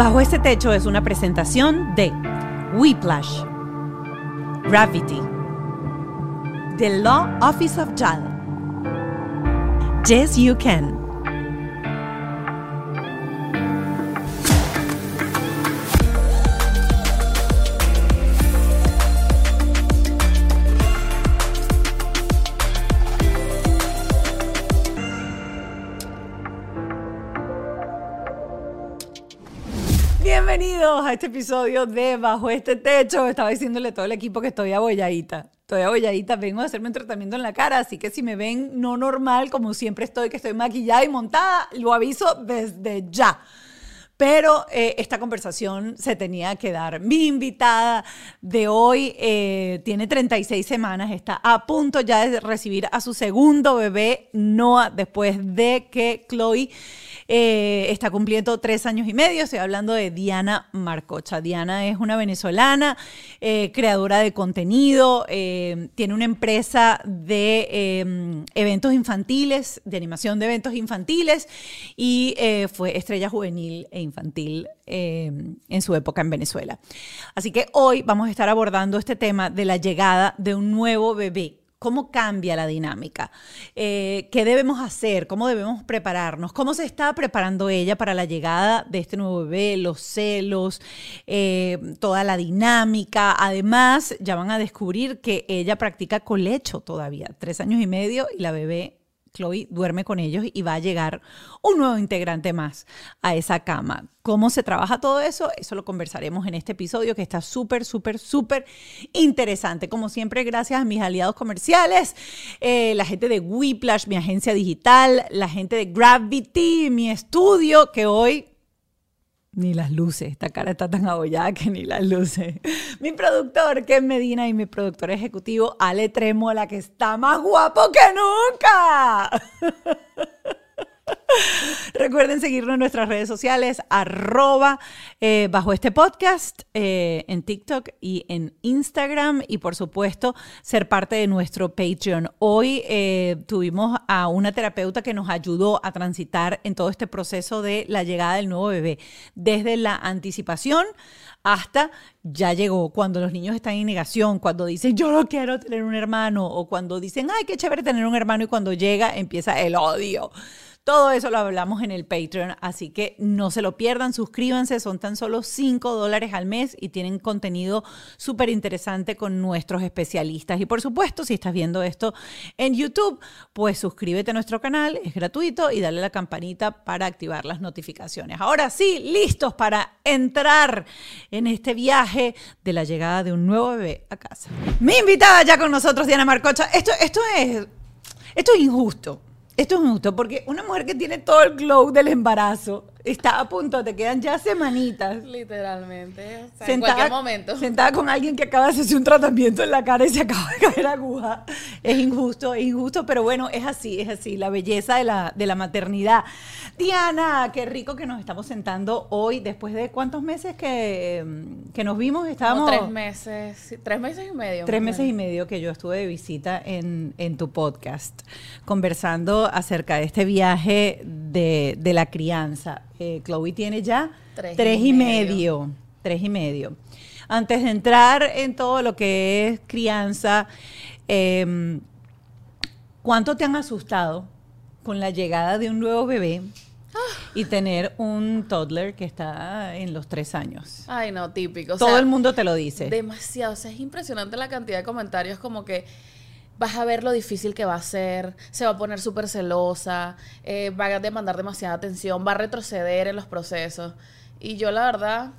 Bajo este techo es una presentación de Whiplash, Gravity, The Law Office of JAL, Yes You Can. A este episodio de Bajo este techo. Estaba diciéndole a todo el equipo que estoy abolladita. Estoy abolladita, vengo a hacerme un tratamiento en la cara, así que si me ven no normal, como siempre estoy, que estoy maquillada y montada, lo aviso desde ya. Pero eh, esta conversación se tenía que dar. Mi invitada de hoy eh, tiene 36 semanas, está a punto ya de recibir a su segundo bebé, Noah, después de que Chloe eh, está cumpliendo tres años y medio. Estoy hablando de Diana Marcocha. Diana es una venezolana, eh, creadora de contenido, eh, tiene una empresa de eventos infantiles, de animación de eventos infantiles y fue estrella juvenil e infantil en su época en Venezuela. Así que hoy vamos a estar abordando este tema de la llegada de un nuevo bebé ¿Cómo cambia la dinámica? Eh, ¿Qué debemos hacer? ¿Cómo debemos prepararnos? ¿Cómo se está preparando ella para la llegada de este nuevo bebé? Los celos, eh, toda la dinámica. Además, ya van a descubrir que ella practica colecho todavía, tres años y medio, y la bebé Chloe duerme con ellos y va a llegar un nuevo integrante más a esa cama. ¿Cómo se trabaja todo eso? Eso lo conversaremos en este episodio que está súper, súper, súper interesante. Como siempre, gracias a mis aliados comerciales, eh, la gente de Whiplash, mi agencia digital, la gente de Gravity, mi estudio, que hoy ni las luces, esta cara está tan abollada que ni las luces. Mi productor, que Medina, y mi productor ejecutivo, Ale Tremola, que está más guapo que nunca. Recuerden seguirnos en nuestras redes sociales, arroba eh, bajo este podcast, eh, en TikTok y en Instagram. Y por supuesto, ser parte de nuestro Patreon. Hoy eh, tuvimos a una terapeuta que nos ayudó a transitar en todo este proceso de la llegada del nuevo bebé, desde la anticipación hasta ya llegó, cuando los niños están en negación, cuando dicen yo no quiero tener un hermano, o cuando dicen ay, qué chévere tener un hermano, y cuando llega empieza el odio. Todo eso lo hablamos en el Patreon, así que no se lo pierdan, suscríbanse, son tan solo 5 dólares al mes y tienen contenido súper interesante con nuestros especialistas. Y por supuesto, si estás viendo esto en YouTube, pues suscríbete a nuestro canal, es gratuito y dale la campanita para activar las notificaciones. Ahora sí, listos para entrar en este viaje de la llegada de un nuevo bebé a casa. Mi invitada ya con nosotros, Diana Marcocha. Esto, esto es... Esto es injusto. Esto es justo, porque una mujer que tiene todo el glow del embarazo está a punto, te quedan ya semanitas. Literalmente. sentada, en cualquier momento. Sentada con alguien que acaba de hacer un tratamiento en la cara y se acaba de caer aguja. Es injusto, es injusto, pero bueno, es así, es así, la belleza de la, de la maternidad. Diana, qué rico que nos estamos sentando hoy, después de cuántos meses que, que nos vimos, estábamos... tres meses, tres meses y medio. Tres meses y medio que yo estuve de visita en, en tu podcast, conversando acerca de este viaje de, de la crianza. Eh, Chloe tiene ya tres, y, medio. Tres y medio. Antes de entrar en todo lo que es crianza, em, ¿cuánto te han asustado con la llegada de un nuevo bebé? y tener un toddler que está en los tres años. Ay, no, típico. Todo el mundo te lo dice. Demasiado. O sea, es impresionante la cantidad de comentarios como que vas a ver lo difícil que va a ser, se va a poner súper celosa, eh, va a demandar demasiada atención, va a retroceder en los procesos. Y yo la verdad,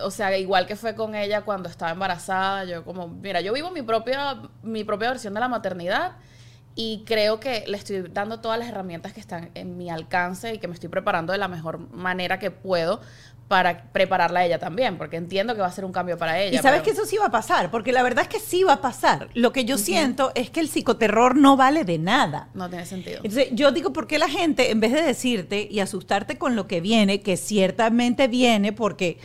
o sea, igual que fue con ella cuando estaba embarazada, yo como, mira, yo vivo mi propia, mi propia versión de la maternidad y creo que le estoy dando todas las herramientas que están en mi alcance y que me estoy preparando de la mejor manera que puedo para prepararla a ella también, porque entiendo que va a ser un cambio para ella. Y sabes que eso sí va a pasar, porque la verdad es que sí va a pasar. Lo que yo siento es que el psicoterror no vale de nada. No tiene sentido. Entonces, yo digo, ¿por qué la gente, en vez de decirte y asustarte con lo que viene, que ciertamente viene, porque...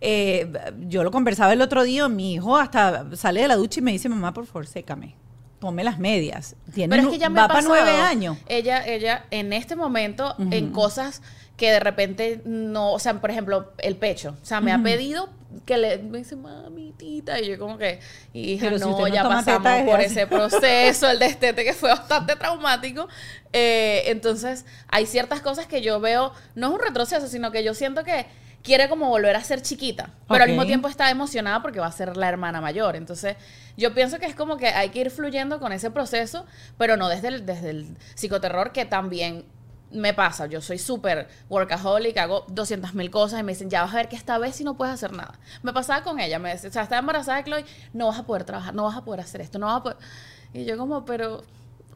Eh, yo lo conversaba el otro día, mi hijo hasta sale de la ducha y me dice, mamá, por favor, sécame ponme las medias. Tiene, Pero es que ya me va para nueve años. Ella, ella, en este momento, en cosas que de repente no, o sea, por ejemplo, el pecho. O sea, me ha pedido que le me dice, mamitita, y yo como que, hija, Pero no, ya pasamos por ese proceso, el destete que fue bastante traumático. Eh, entonces, hay ciertas cosas que yo veo, no es un retroceso, sino que yo siento que quiere como volver a ser chiquita, pero al mismo tiempo está emocionada porque va a ser la hermana mayor. Entonces, yo pienso que es como que hay que ir fluyendo con ese proceso, pero no desde el, desde el psicoterror que también me pasa. Yo soy súper workaholic, hago 200 mil cosas y me dicen, ya vas a ver que esta vez sí no puedes hacer nada. Me pasaba con ella, me decía, o sea, estaba embarazada de Chloe, no vas a poder trabajar, no vas a poder hacer esto, no vas a poder... Y yo como, pero...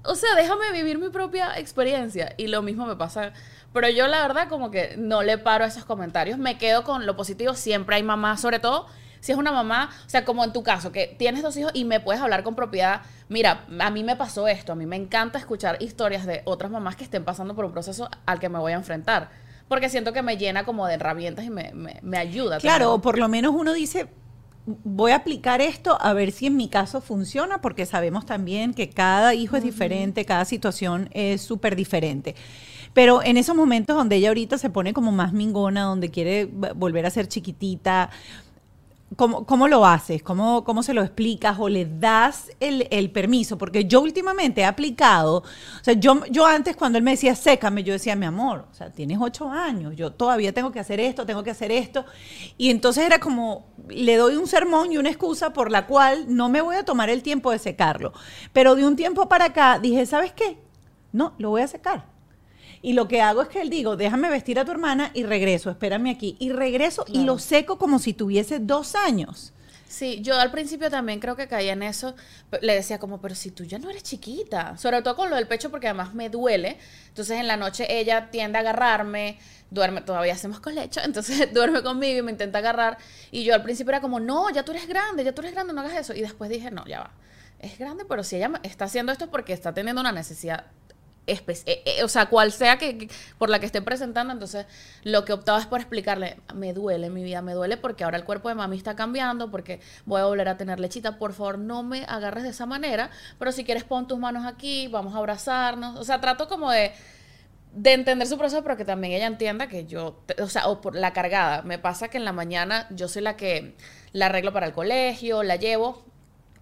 O sea, déjame vivir mi propia experiencia. Y lo mismo me pasa. Pero yo la verdad como que no le paro a esos comentarios. Me quedo con lo positivo. Siempre hay mamás, sobre todo si es una mamá, o sea, como en tu caso, que tienes dos hijos y me puedes hablar con propiedad. Mira, a mí me pasó esto. A mí me encanta escuchar historias de otras mamás que estén pasando por un proceso al que me voy a enfrentar. Porque siento que me llena como de herramientas y me, me, me ayuda. Claro, o por lo menos uno dice, voy a aplicar esto a ver si en mi caso funciona, porque sabemos también que cada hijo es diferente, cada situación es súper diferente. Pero en esos momentos donde ella ahorita se pone como más mingona, donde quiere volver a ser chiquitita, ¿Cómo, cómo lo haces? ¿Cómo, ¿Cómo se lo explicas o le das el, el permiso? Porque yo últimamente he aplicado, o sea, yo, yo antes cuando él me decía sécame, yo decía, mi amor, o sea, tienes ocho años, yo todavía tengo que hacer esto, tengo que hacer esto. Y entonces era como, le doy un sermón y una excusa por la cual no me voy a tomar el tiempo de secarlo. Pero de un tiempo para acá dije, ¿sabes qué? No, lo voy a secar. Y lo que hago es que él digo, déjame vestir a tu hermana y regreso, espérame aquí. Y regreso y lo seco como si tuviese dos años. Sí, yo al principio también creo que caía en eso. Le decía como, pero si tú ya no eres chiquita. Sobre todo con lo del pecho porque además me duele. Entonces en la noche ella tiende a agarrarme, duerme, todavía hacemos colecho, entonces duerme conmigo y me intenta agarrar. Y yo al principio era como, no, ya tú eres grande, ya tú eres grande, no hagas eso. Y después dije, no, ya va. Es grande, pero si ella está haciendo esto es porque está teniendo una necesidad o sea, cual sea que, por la que esté presentando, entonces lo que optaba es por explicarle, me duele mi vida, me duele porque ahora el cuerpo de mami está cambiando, porque voy a volver a tener lechita, por favor no me agarres de esa manera, pero si quieres pon tus manos aquí, vamos a abrazarnos, o sea, trato como de de entender su proceso, pero que también ella entienda que yo, o sea, o por la cargada. Me pasa que en la mañana yo soy la que la arreglo para el colegio, la llevo,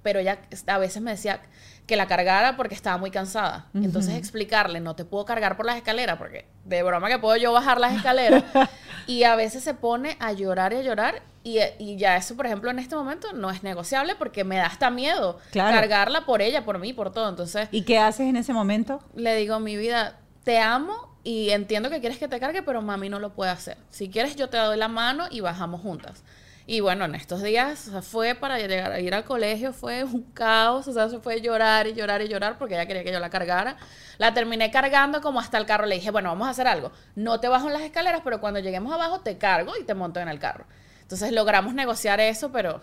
pero ella a veces me decía que la cargara porque estaba muy cansada. Entonces explicarle, no te puedo cargar por las escaleras, porque de broma que puedo yo bajar las escaleras. y a veces se pone a llorar y a llorar. Y, y ya eso, por ejemplo, en este momento no es negociable porque me da hasta miedo Claro. cargarla por ella, por mí, por todo. Entonces ¿Y qué haces en ese momento? le digo, mi vida, te amo y entiendo que quieres que te cargue, pero mami no lo puede hacer. Si quieres, yo te doy la mano y bajamos juntas. Y bueno, en estos días o sea, fue para llegar a ir al colegio, fue un caos, o sea, se fue llorar y llorar y llorar porque ella quería que yo la cargara. La terminé cargando como hasta el carro. Le dije, bueno, vamos a hacer algo. No te bajo en las escaleras, pero cuando lleguemos abajo te cargo y te monto en el carro. Entonces logramos negociar eso, pero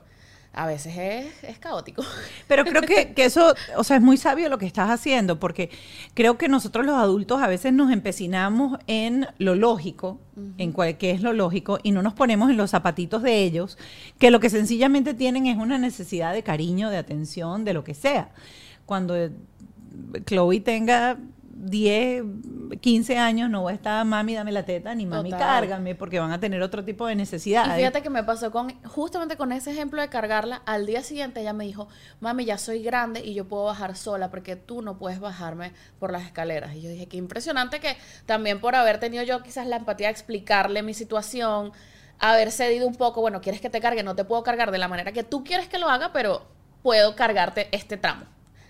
a veces es, es caótico. Pero creo que, que eso, o sea, es muy sabio lo que estás haciendo, porque creo que nosotros los adultos a veces nos empecinamos en lo lógico, en cual, qué es lo lógico, y no nos ponemos en los zapatitos de ellos, que lo que sencillamente tienen es una necesidad de cariño, de atención, de lo que sea. Cuando Chloe tenga 10, 15 años, no va a estar mami, dame la teta, ni mami, Total. cárgame, porque van a tener otro tipo de Y necesidades. fíjate que me pasó con, justamente con ese ejemplo de cargarla, al día siguiente ella me dijo, mami, ya soy grande y yo puedo bajar sola porque tú no puedes bajarme por las escaleras. Y yo dije, qué impresionante que también por haber tenido yo quizás la empatía de explicarle mi situación, haber cedido un poco, bueno, quieres que te cargue, no te puedo cargar de la manera que tú quieres que lo haga, pero puedo cargarte este tramo.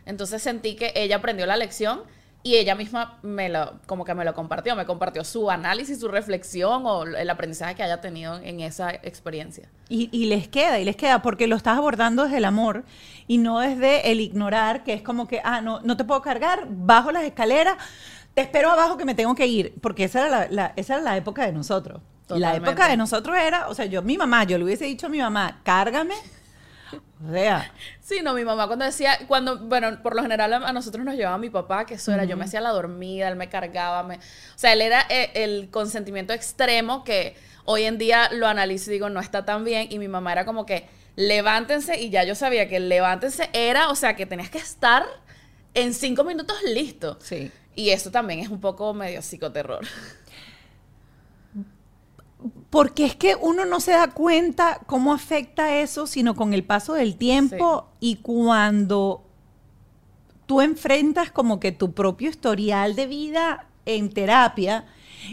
Entonces sentí que ella aprendió la lección y ella misma me lo, como que me lo compartió, me compartió su análisis, su reflexión o el aprendizaje que haya tenido en esa experiencia. Y, y les queda, y les queda, porque lo estás abordando desde el amor y no desde el ignorar, que es como que, ah, no, no te puedo cargar, bajo las escaleras, te espero abajo que me tengo que ir, porque esa era la, la- esa era la época de nosotros. La época de nosotros era, o sea, yo, mi mamá, yo le hubiese dicho a mi mamá, cárgame, o sea, Sí, no, mi mamá cuando decía, cuando, bueno, por lo general a, nosotros nos llevaba mi papá, que eso era, yo me hacía la dormida, él me cargaba, me, o sea, él era eh, el, consentimiento extremo que hoy en día lo analizo y digo, no está tan bien, y mi mamá era como que, levántense, y ya yo sabía que el levántense era, o sea, que tenías que estar en cinco minutos listo. sí. Y eso también es un poco medio psicoterror. Porque es que uno no se da cuenta cómo afecta eso, sino con el paso del tiempo y cuando tú enfrentas como que tu propio historial de vida en terapia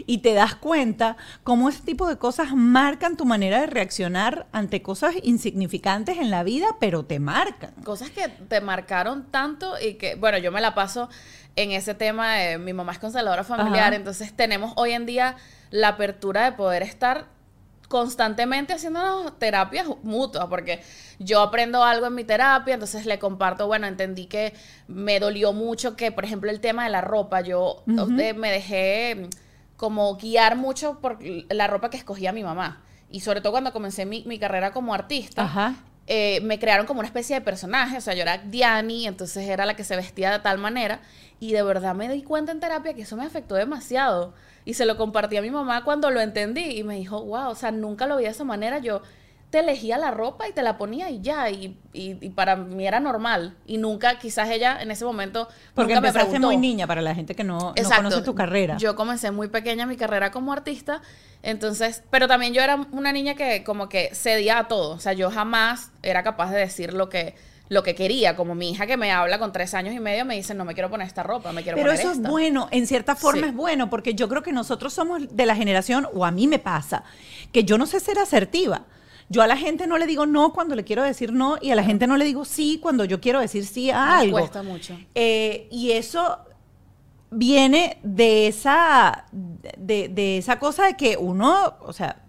y te das cuenta cómo ese tipo de cosas marcan tu manera de reaccionar ante cosas insignificantes en la vida, pero te marcan. Cosas que te marcaron tanto y que, bueno, yo me la paso en ese tema de mi mamá es conservadora familiar, Ajá. entonces tenemos hoy en día la apertura de poder estar constantemente haciendo terapias mutuas, porque yo aprendo algo en mi terapia, entonces le comparto, bueno, entendí que me dolió mucho que, por ejemplo, el tema de la ropa, yo eh, me dejé como guiar mucho por la ropa que escogía mi mamá. Y sobre todo cuando comencé mi, mi carrera como artista, Ajá. eh, me crearon como una especie de personaje, o sea, yo era Diani, entonces era la que se vestía de tal manera, y de verdad me di cuenta en terapia que eso me afectó demasiado. Y se lo compartí a mi mamá cuando lo entendí, y me dijo, wow, o sea, nunca lo vi de esa manera, yo te elegía la ropa y te la ponía y ya, y, y- y para mí era normal, y nunca, quizás ella en ese momento, Porque nunca me preguntó. muy niña para la gente que no, conoce tu carrera. Yo comencé muy pequeña mi carrera como artista, entonces, pero también yo era una niña que como que cedía a todo, o sea, yo jamás era capaz de decir lo que lo que quería, como mi hija que me habla con tres años y medio me dice, no me quiero poner esta ropa, me quiero Pero poner eso esta". es bueno, en cierta forma Sí. es bueno, porque yo creo que nosotros somos de la generación, o a mí me pasa, que yo no sé ser asertiva. Yo a la gente no le digo no cuando le quiero decir no, y a la gente no le digo sí cuando yo quiero decir sí a algo. cuesta mucho. Eh, y eso viene de esa, de, de esa cosa de que uno, o sea,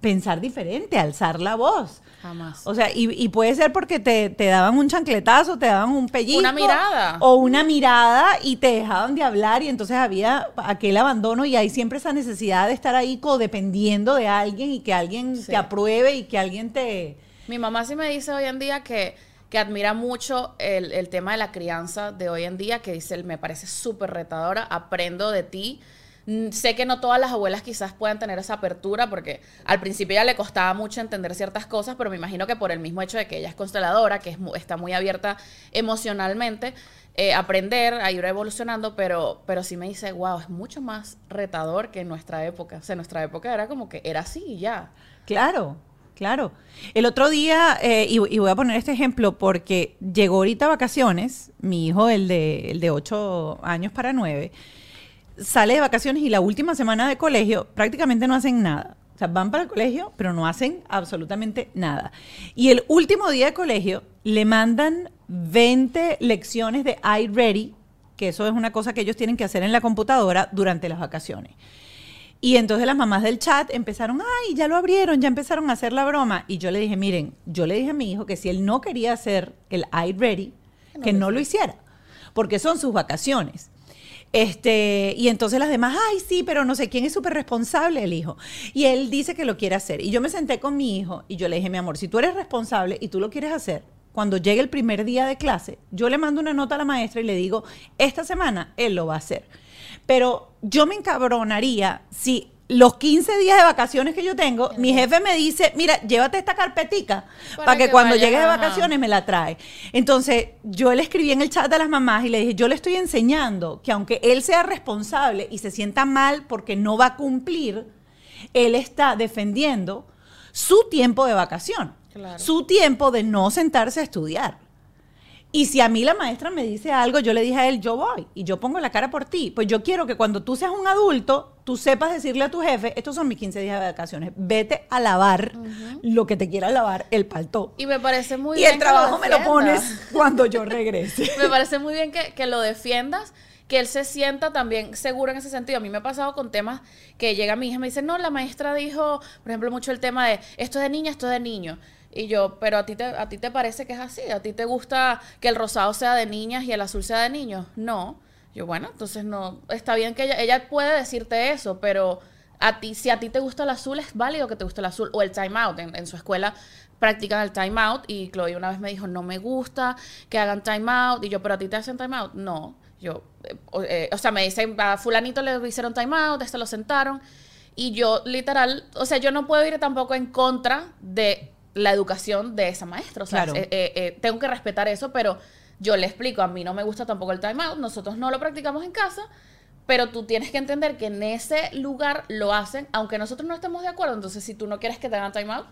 pensar diferente, alzar la voz. Jamás. O sea, y, y puede ser porque te, te daban un chancletazo, te daban un pellizco. Una mirada. O una mirada y te dejaban de hablar y entonces había aquel abandono y hay siempre esa necesidad de estar ahí codependiendo de alguien y que alguien Sí. te apruebe y que alguien te... Mi mamá sí me dice hoy en día que, que admira mucho el, el tema de la crianza de hoy en día, que dice, me parece súper retadora, aprendo de ti. Mm, Sé que no todas las abuelas quizás puedan tener esa apertura, porque al principio ya le costaba mucho entender ciertas cosas, pero me imagino que por el mismo hecho de que ella es consteladora, que es, está muy abierta emocionalmente, eh, aprender a ir evolucionando, pero, pero sí me dice, wow, es mucho más retador que en nuestra época. O sea, en nuestra época era como que era así ya. Claro, claro. El otro día, eh, y, y voy a poner este ejemplo porque llegó ahorita vacaciones, mi hijo, el de, el de 8 años para 9, sale de vacaciones y la última semana de colegio prácticamente no hacen nada. O sea, van para el colegio, pero no hacen absolutamente nada. Y el último día de colegio le mandan 20 lecciones de iReady, que eso es una cosa que ellos tienen que hacer en la computadora durante las vacaciones. Y entonces las mamás del chat empezaron, ay, ya lo abrieron, ya empezaron a hacer la broma. Y yo le dije, miren, yo le dije a mi hijo que si él no quería hacer el iReady, que no lo hiciera, porque son sus vacaciones. Este, y entonces las demás, ay, sí, pero no sé quién es súper responsable, el hijo. Y él dice que lo quiere hacer. Y yo me senté con mi hijo y yo le dije, mi amor, si tú eres responsable y tú lo quieres hacer, cuando llegue el primer día de clase, yo le mando una nota a la maestra y le digo, esta semana él lo va a hacer. Pero yo me encabronaría si los 15 días de vacaciones que yo tengo, mi jefe me dice, mira, llévate esta carpetica para, Para que, que cuando llegues de vacaciones me la trae. Entonces, yo le escribí en el chat a las mamás y le dije, yo le estoy enseñando que aunque él sea responsable y se sienta mal porque no va a cumplir, él está defendiendo su tiempo de vacación, Claro. su tiempo de no sentarse a estudiar. Y si a mí la maestra me dice algo, yo le dije a él, yo voy y yo pongo la cara por ti. Pues yo quiero que cuando tú seas un adulto, tú sepas decirle a tu jefe, estos son mis 15 días de vacaciones, vete a lavar lo que te quiera lavar el palto. Y me parece muy Y bien. el que trabajo me lo pones cuando yo regrese. Me parece muy bien que, que lo defiendas, que él se sienta también seguro en ese sentido. A mí me ha pasado con temas que llega mi hija y me dice, no, la maestra dijo, por ejemplo, mucho el tema de esto es de niña, esto es de niño. Y yo, pero a ti, te, a ti te parece que es así, a ti te gusta que el rosado sea de niñas y el azul sea de niños. No. Yo, bueno, entonces no, está bien que ella, ella puede decirte eso, pero a ti, si a ti te gusta el azul, es válido que te guste el azul. O el time out. En, en su escuela practican el time out y Chloe una vez me dijo, no me gusta que hagan time out. Y yo, pero a ti te hacen time out. No. Yo, eh, o, sea, me dicen, a fulanito le hicieron time out, este lo sentaron. Y yo, literal, o sea, yo no puedo ir tampoco en contra de la educación de esa maestra. O sea, Claro. eh, eh, eh, tengo que respetar eso, pero yo le explico, a mí no me gusta tampoco el time out, nosotros no lo practicamos en casa, pero tú tienes que entender que en ese lugar lo hacen, aunque nosotros no estemos de acuerdo. Entonces, si tú no quieres que te hagan time out,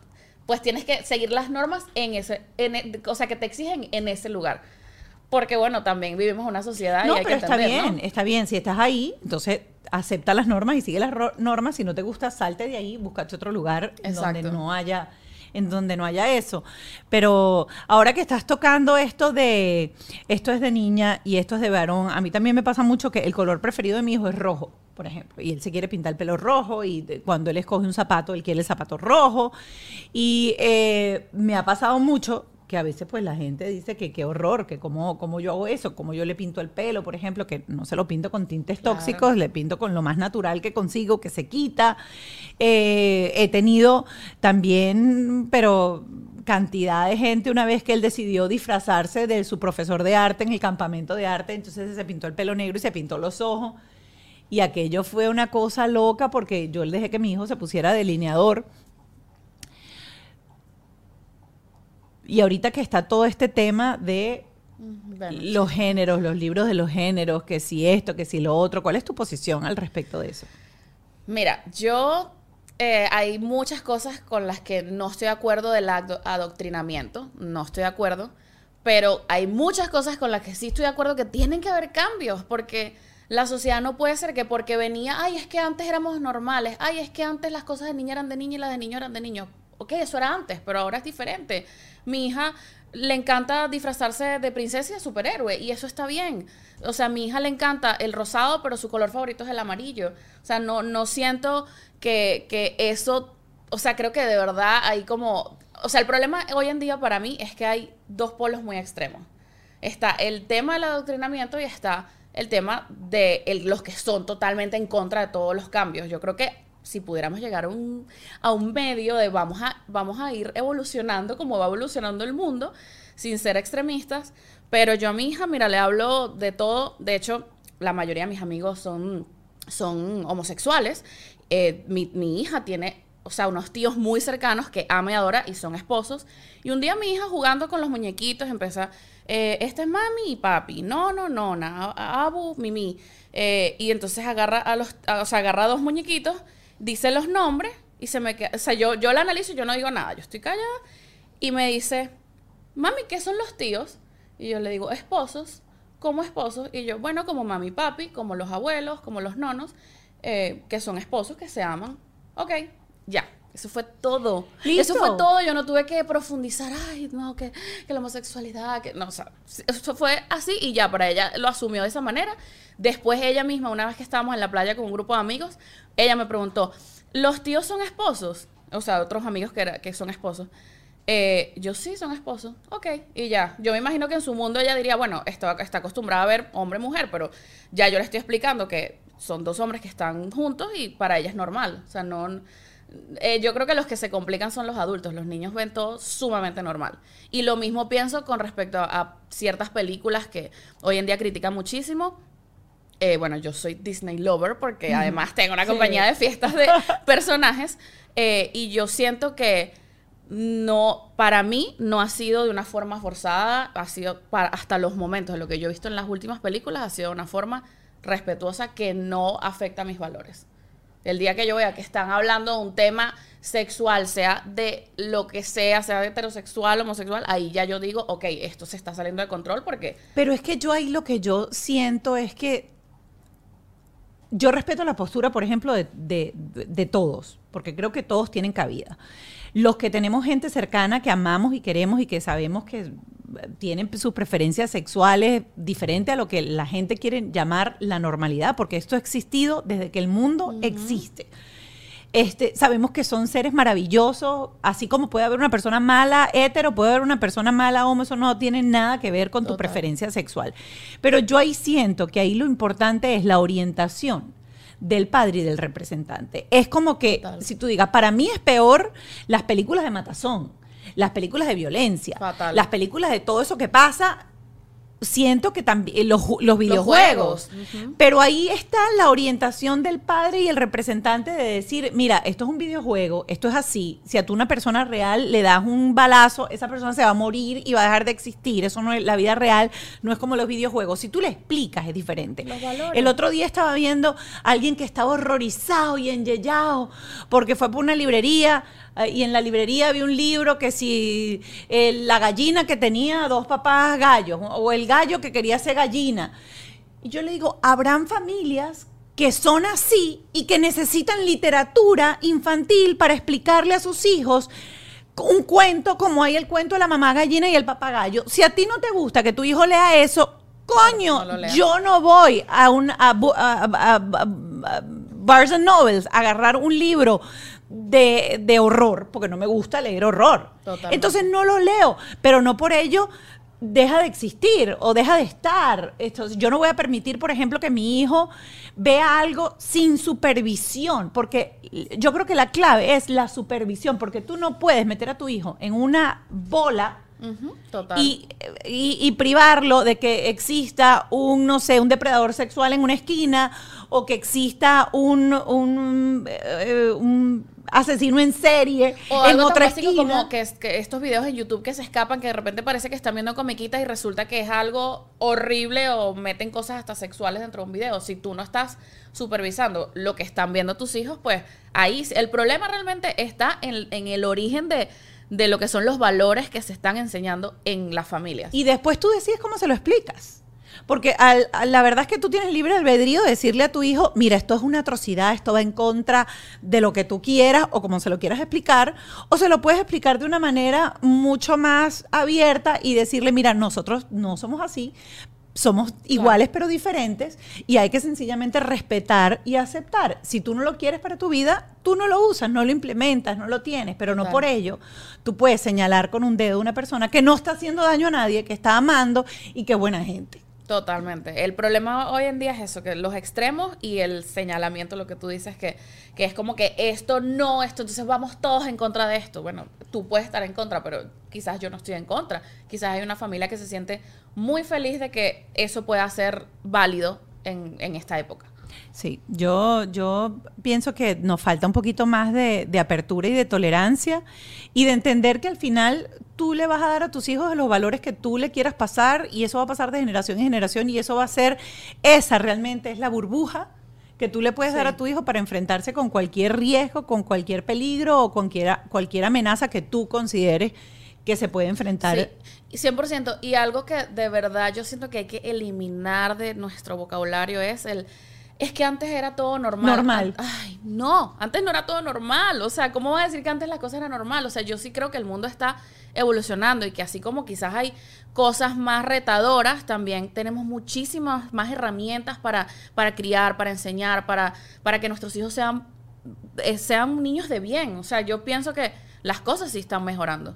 pues tienes que seguir las normas en ese, en, e- o sea, que te exigen en ese lugar. Porque, bueno, también vivimos una sociedad No, y hay pero que está entender, bien, ¿no? está bien. Si estás ahí, entonces acepta las normas y sigue las normas. Si no te gusta, salte de ahí, búscate otro lugar en donde Exacto. no haya en donde no haya eso. Pero ahora que estás tocando esto de esto es de niña y esto es de varón, a mí también me pasa mucho que el color preferido de mi hijo es rojo, por ejemplo, y él se quiere pintar el pelo rojo y de- cuando él escoge un zapato, él quiere el zapato rojo. Y eh, me ha pasado mucho que a veces pues la gente dice que qué horror, que cómo, cómo yo hago eso, cómo yo le pinto el pelo, por ejemplo, que no se lo pinto con tintes Claro. tóxicos, le pinto con lo más natural que consigo, que se quita. Eh, he tenido también, pero cantidad de gente una vez que él decidió disfrazarse de su profesor de arte en el campamento de arte, entonces se pintó el pelo negro y se pintó los ojos. Y aquello fue una cosa loca porque yo le dejé que mi hijo se pusiera delineador. Y ahorita que está todo este tema de Mm, bueno. los géneros, los libros de los géneros, que si esto, que si lo otro, ¿cuál es tu posición al respecto de eso? Mira, yo eh, hay muchas cosas con las que no estoy de acuerdo del ado- adoctrinamiento, no estoy de acuerdo, pero hay muchas cosas con las que sí estoy de acuerdo que tienen que haber cambios, porque la sociedad no puede ser que porque venía, ay, es que antes éramos normales, ay, es que antes las cosas de niña eran de niña y las de niño eran de niño. Ok, eso era antes, pero ahora es diferente. Mi hija le encanta disfrazarse de princesa y de superhéroe, y eso está bien. O sea, a mi hija le encanta el rosado, pero su color favorito es el amarillo. O sea, no, no siento que, que eso, o sea, creo que de verdad hay como, o sea, el problema hoy en día para mí es que hay dos polos muy extremos. Está el tema del adoctrinamiento y está el tema de los que son totalmente en contra de todos los cambios. Yo creo que si pudiéramos llegar a un, a un medio de vamos a, vamos a ir evolucionando como va evolucionando el mundo, sin ser extremistas, pero yo a mi hija, mira, le hablo de todo, de hecho, la mayoría de mis amigos son, son homosexuales, Eh, mi, mi hija tiene, o sea, unos tíos muy cercanos que ama y adora y son esposos, y un día mi hija jugando con los muñequitos empieza, eh, este es mami y papi, no, no, no, na, abu, mimi, Eh, y entonces agarra a los, a- o sea, agarra a dos muñequitos, dice los nombres y se me queda, o sea, yo, yo la analizo y yo no digo nada, yo estoy callada y me dice, mami, ¿qué son los tíos? Y yo le digo, esposos, como esposos, y yo, bueno, como mami y papi, como los abuelos, como los nonos, eh, que son esposos, que se aman. Ok, ya. Eso fue todo. Listo. Eso fue todo. Yo no tuve que profundizar. Ay, no, que, que la homosexualidad. Que, no, o sea, eso fue así y ya. Para ella lo asumió de esa manera. Después ella misma, una vez que estábamos en la playa con un grupo de amigos, ella me preguntó, ¿los tíos son esposos? O sea, otros amigos que, era- que son esposos. Eh, yo sí, son esposos. Ok, y ya. Yo me imagino que en su mundo ella diría, bueno, está, está acostumbrada a ver hombre-mujer, pero ya yo le estoy explicando que son dos hombres que están juntos y para ella es normal. O sea, no... eh, yo creo que los que se complican son los adultos. Los niños ven todo sumamente normal. Y lo mismo pienso con respecto a, a ciertas películas que hoy en día critican muchísimo. Eh, bueno, yo soy Disney Lover porque además tengo una Sí. compañía de fiestas de personajes. eh, y yo siento que no, para mí no ha sido de una forma forzada, ha sido para, hasta los momentos lo que yo he visto en las últimas películas, ha sido de una forma respetuosa que no afecta mis valores. El día que yo vea que están hablando de un tema sexual, sea de lo que sea, sea heterosexual, homosexual, ahí ya yo digo, ok, esto se está saliendo de control porque Pero es que yo ahí lo que yo siento es que yo respeto la postura, por ejemplo, de, de- todos, porque creo que todos tienen cabida. Los que tenemos gente cercana que amamos y queremos y que sabemos que tienen sus preferencias sexuales diferentes a lo que la gente quiere llamar la normalidad, porque esto ha existido desde que el mundo existe. Este, sabemos que son seres maravillosos, así como puede haber una persona mala hetero, puede haber una persona mala homo, eso no tiene nada que ver con tu preferencia sexual. Pero yo ahí siento que ahí lo importante es la orientación del padre y del representante. Es como que, Total. si tú digas, para mí es peor las películas de matazón, las películas de violencia, Fatal. las películas de todo eso que pasa siento que también los, los videojuegos. Pero ahí está la orientación del padre y el representante de decir, mira, esto es un videojuego, esto es así. Si a tú una persona real le das un balazo, esa persona se va a morir y va a dejar de existir. Eso no es la vida real, no es como los videojuegos. Si tú le explicas es diferente. El otro día estaba viendo a alguien que estaba horrorizado y enyellado porque fue por una librería eh, y en la librería había un libro que si eh, la gallina que tenía dos papás gallos o el gallo que quería ser gallina. Y yo le digo, habrán familias que son así y que necesitan literatura infantil para explicarle a sus hijos un cuento como hay el cuento de la mamá gallina y el papagayo. Si a ti no te gusta que tu hijo lea eso, coño, yo no voy a un a, Bars and Novels a agarrar un libro de, horror, porque no me gusta leer horror. Entonces no lo leo, pero no por ello deja de existir o deja de estar. yo no voy a permitir, por ejemplo, que mi hijo vea algo sin supervisión, porque yo creo que la clave es la supervisión, porque tú no puedes meter a tu hijo en una bola y, privarlo de que exista un, no sé, un depredador sexual en una esquina o que exista un, un, eh, asesino en serie o en otra esquina. como que, que, estos videos en YouTube que se escapan, que de repente parece que están viendo comiquitas y resulta que es algo horrible o meten cosas hasta sexuales dentro de un video. Si tú no estás supervisando lo que están viendo tus hijos, pues ahí el problema realmente está en, en el origen de de lo que son los valores que se están enseñando en las familias. Y después tú decides cómo se lo explicas. Porque la verdad es que tú tienes libre albedrío de decirle a tu hijo, mira, esto es una atrocidad, esto va en contra de lo que tú quieras o como se lo quieras explicar, o se lo puedes explicar de una manera mucho más abierta y decirle, mira, nosotros no somos así, somos iguales pero diferentes y hay que sencillamente respetar y aceptar. Si tú no lo quieres para tu vida, tú no lo usas, no lo implementas, no lo tienes, pero no por ello tú puedes señalar con un dedo a una persona que no está haciendo daño a nadie, que está amando y que buena gente. Totalmente. El problema hoy en día es eso, que los extremos y el señalamiento, lo que tú dices, que, que es como que esto no, esto, entonces vamos todos en contra de esto. Bueno, tú puedes estar en contra, pero quizás yo no estoy en contra. Quizás hay una familia que se siente muy feliz de que eso pueda ser válido en, en esta época. Sí, yo, yo pienso que nos falta un poquito más de, apertura y de tolerancia y de entender que al final tú le vas a dar a tus hijos los valores que tú le quieras pasar y eso va a pasar de generación en generación y eso va a ser, esa realmente es la burbuja que tú le puedes dar a tu hijo para enfrentarse con cualquier riesgo, con cualquier peligro o con cualquier, cualquier amenaza que tú consideres que se puede enfrentar. Sí, 100%. Y algo que de verdad yo siento que hay que eliminar de nuestro vocabulario es el es que antes era todo normal. Normal. Ay, no, antes no era todo normal. O sea, ¿cómo voy a decir que antes las cosas eran normal? O sea, yo sí creo que el mundo está evolucionando y que así como quizás hay cosas más retadoras, también tenemos muchísimas más herramientas para, para criar, para enseñar, para, para que nuestros hijos sean, eh, sean niños de bien. O sea, yo pienso que las cosas sí están mejorando.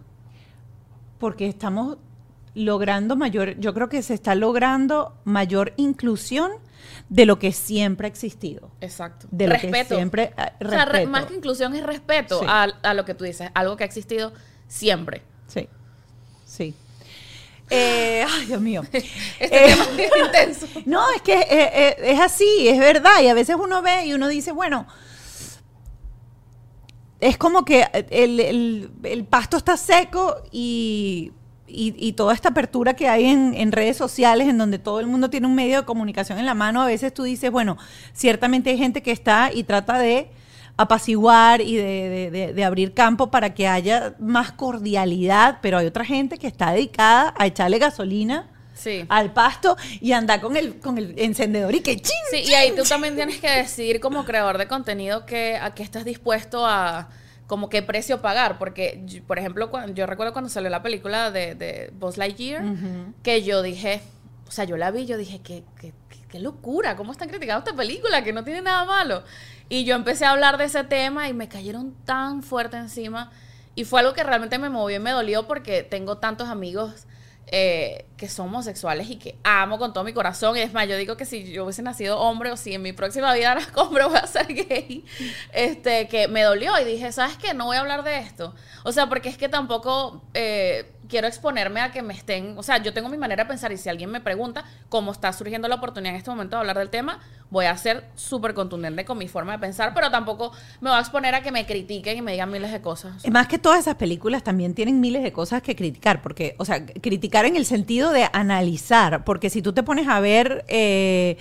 Porque estamos logrando mayor, yo creo que se está logrando mayor inclusión de lo que siempre ha existido. Exacto. De respeto. siempre, eh, más que inclusión es respeto a, lo que tú dices, algo que ha existido siempre. Sí, sí. Eh, ay, Dios mío. este tema es intenso. No, es que eh, es así, es verdad. Y a veces uno ve y uno dice, bueno, es como que el pasto está seco y y, toda esta apertura que hay en, redes sociales, en donde todo el mundo tiene un medio de comunicación en la mano, a veces tú dices, bueno, ciertamente hay gente que está y trata de apaciguar y de, abrir campo para que haya más cordialidad, pero hay otra gente que está dedicada a echarle gasolina. Al pasto y anda con el, con el encendedor y que ching, Sí, y ahí tú también tienes que decir como creador de contenido que a qué estás dispuesto a, como qué precio pagar, porque, por ejemplo, cuando, yo recuerdo cuando salió la película de, de Buzz Lightyear, que yo dije, o sea, yo la vi, yo dije, qué, qué, qué locura, ¿cómo están criticando esta película? Que no tiene nada malo. Y yo empecé a hablar de ese tema y me cayeron tan fuerte encima. Y fue algo que realmente me movió y me dolió porque tengo tantos amigos eh, que son homosexuales y que amo con todo mi corazón. Y es más, yo digo que si yo hubiese nacido hombre o si en mi próxima vida era hombre voy a ser gay, este, que me dolió y dije, ¿sabes qué? No voy a hablar de esto. O sea, porque es que tampoco, eh, quiero exponerme a que me estén, o sea, yo tengo mi manera de pensar y si alguien me pregunta cómo está surgiendo la oportunidad en este momento de hablar del tema, voy a ser súper contundente con mi forma de pensar, pero tampoco me voy a exponer a que me critiquen y me digan miles de cosas. Más que todas esas películas también tienen miles de cosas que criticar, porque, o sea, criticar en el sentido de analizar, porque si tú te pones a ver, eh,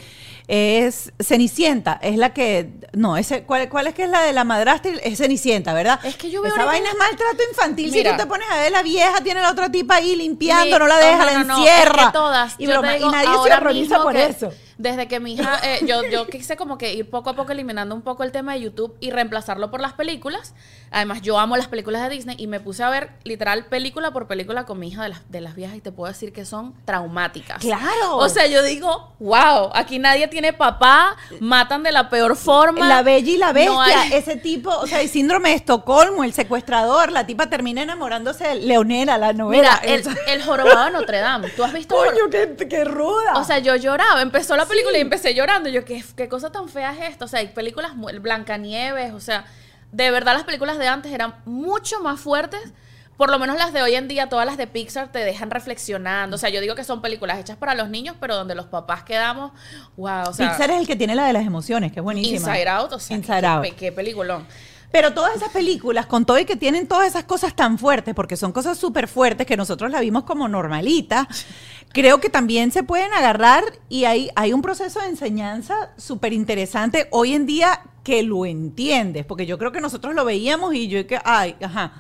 es Cenicienta, es la que, no, ese, ¿cuál, ¿cuál es que es la de la madrastra? Es Cenicienta, ¿verdad? Es que yo veo Esa vaina es maltrato infantil, Mira. si tú te pones a ver, la vieja tiene la otra tipa ahí limpiando, Mi- no la deja, no, la no, encierra. es que todas. y, broma, y nadie se horroriza por que eso. Desde que mi hija, eh, yo, yo quise como que ir poco a poco eliminando un poco el tema de YouTube y reemplazarlo por las películas. Además, yo amo las películas de Disney y me puse a ver literal película por película con mi hija de las, de las viejas y te puedo decir que son traumáticas. Claro. O sea, yo digo, wow, aquí nadie tiene papá, matan de la peor forma. La bella y la bestia, No hay- ese tipo, o sea, el síndrome de Estocolmo, el secuestrador, la tipa termina enamorándose de Leonela, la novela. Mira, el, el jorobado de Notre Dame. ¿Tú has visto Coño, qué, qué ruda. O sea, yo lloraba. Empezó la película y empecé llorando. Yo, ¿qué, qué cosa tan fea es esto? O sea, hay películas, Blancanieves, o sea, de verdad las películas de antes eran mucho más fuertes. Por lo menos las de hoy en día, todas las de Pixar te dejan reflexionando. O sea, yo digo que son películas hechas para los niños, pero donde los papás quedamos, wow, o sea, Pixar es el que tiene la de las emociones, que es buenísima. Inside Out, o sea, Inside qué, Out. qué peliculón. Pero todas esas películas, con todo y que tienen todas esas cosas tan fuertes, porque son cosas súper fuertes que nosotros la vimos como normalitas, creo que también se pueden agarrar y hay, hay un proceso de enseñanza súper interesante hoy en día que lo entiendes, porque yo creo que nosotros lo veíamos y yo que, ay, ajá.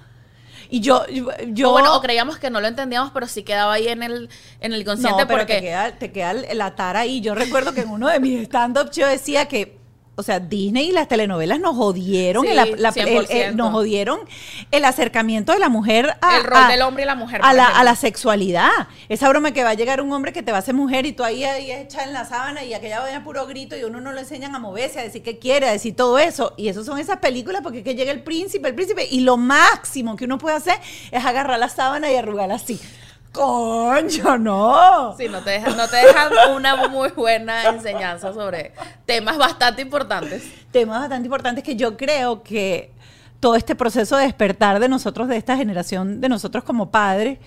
Y yo, yo, yo- o bueno, o creíamos que no lo entendíamos, pero sí quedaba ahí en el, en el inconsciente no, pero porque... te queda, te queda la tara ahí. Yo recuerdo que en uno de mis stand-up yo decía que, o sea, Disney y las telenovelas nos jodieron, Sí, el, la- el- 100%. el- nos jodieron el acercamiento de la mujer a, El rol a- del hombre y la mujer, a la, a la sexualidad. Esa broma que va a llegar un hombre que te va a hacer mujer y tú ahí, ahí hecha en la sábana y aquella va a puro grito y uno no lo enseñan a moverse, a decir qué quiere, a decir todo eso. Y eso son esas películas porque es que llega el príncipe, el príncipe, y lo máximo que uno puede hacer es agarrar la sábana y arrugarla así. Concho, no. Sí, no te dejan, no te dejan una muy buena enseñanza sobre temas bastante importantes. Temas bastante importantes que yo creo que todo este proceso de despertar de nosotros, de esta generación, de nosotros como padres,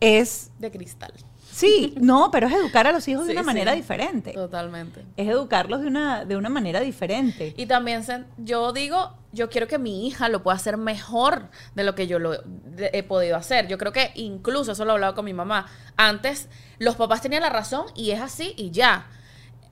es, De cristal. Sí, no, pero es educar a los hijos de una sí. manera diferente. Totalmente. Es educarlos de una, de una manera diferente. Y también se- yo digo, yo quiero que mi hija lo pueda hacer mejor de lo que yo lo de- he podido hacer. Yo creo que incluso, eso lo he hablado con mi mamá, antes los papás tenían la razón y es así y ya.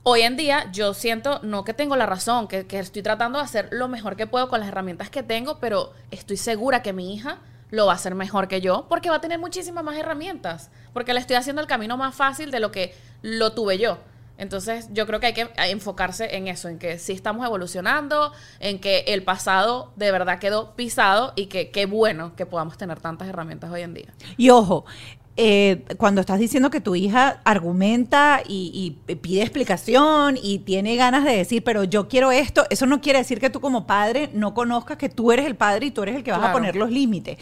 Hoy en día yo siento, no que tengo la razón, que, que estoy tratando de hacer lo mejor que puedo con las herramientas que tengo, pero estoy segura que mi hija lo va a hacer mejor que yo porque va a tener muchísimas más herramientas, porque le estoy haciendo el camino más fácil de lo que lo tuve yo. Entonces yo creo que hay que enfocarse en eso, en que sí estamos evolucionando, en que el pasado de verdad quedó pisado y que qué bueno que podamos tener tantas herramientas hoy en día. Y ojo, eh, cuando estás diciendo que tu hija argumenta y, y pide explicación y tiene ganas de decir, pero yo quiero esto, eso no quiere decir que tú como padre no conozcas que tú eres el padre y tú eres el que vas a poner los límites.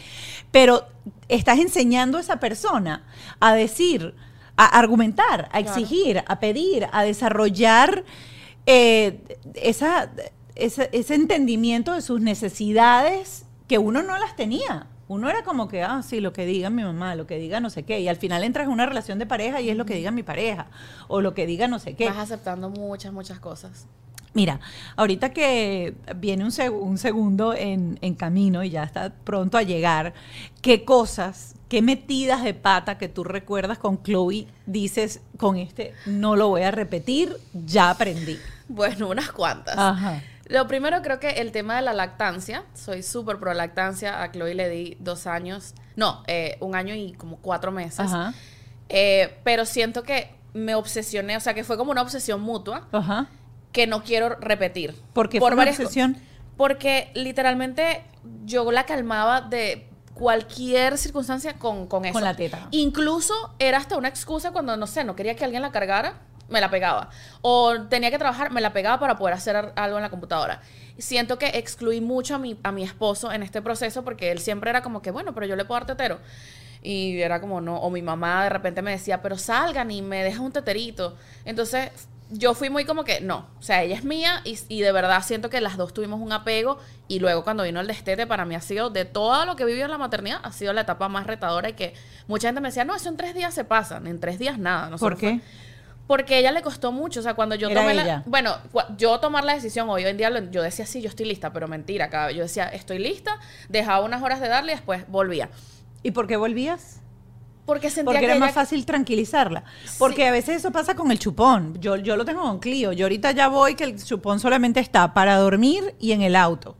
Pero estás enseñando a esa persona a decir, a argumentar, a Claro. exigir, a pedir, a desarrollar eh, esa, ese entendimiento de sus necesidades que uno no las tenía. Uno era como que, ah, sí, lo que diga mi mamá, lo que diga no sé qué. Y al final entras en una relación de pareja y es lo que diga mi pareja. O lo que diga no sé qué. Vas aceptando muchas, muchas cosas. Mira, ahorita que viene un, seg- un segundo en, en camino y ya está pronto a llegar, ¿qué cosas, qué metidas de pata que tú recuerdas con Chloe dices, con este no lo voy a repetir, ya aprendí? Bueno, unas cuantas. Ajá. Lo primero creo que el tema de la lactancia. Soy súper pro lactancia. A Chloe le di dos años. No, eh, un año y como cuatro meses. Ajá. Eh, pero siento que me obsesioné, o sea, que fue como una obsesión mutua Ajá. que no quiero repetir. ¿Por qué fue una obsesión? Porque literalmente yo la calmaba de cualquier circunstancia con, con eso. Con la teta. Incluso era hasta una excusa cuando, no sé, no quería que alguien la cargara, me la pegaba. O tenía que trabajar, me la pegaba para poder hacer algo en la computadora. Siento que excluí mucho a mi, a mi esposo en este proceso porque él siempre era como que, bueno, pero yo le puedo dar tetero. Y era como, no, o mi mamá de repente me decía, pero salgan y me dejas un teterito. Entonces yo fui muy como que, no, o sea, ella es mía y, y de verdad siento que las dos tuvimos un apego y luego cuando vino el destete para mí ha sido, de todo lo que vivido en la maternidad, ha sido la etapa más retadora y que mucha gente me decía, no, eso en tres días se pasan, en tres días nada. ¿Por Nosotros qué? fue- porque a ella le costó mucho, o sea, cuando yo Era tomé ella. la... Bueno, yo tomar la decisión hoy en día, lo- yo decía, sí, yo estoy lista, pero mentira, cada yo decía, estoy lista, dejaba unas horas de darle y después volvía. ¿Y por qué volvías? Porque sentía Porque que era ella- más fácil tranquilizarla. Porque a veces eso pasa con el chupón. Yo, yo lo tengo con Clio. Yo ahorita ya voy que el chupón solamente está para dormir y en el auto.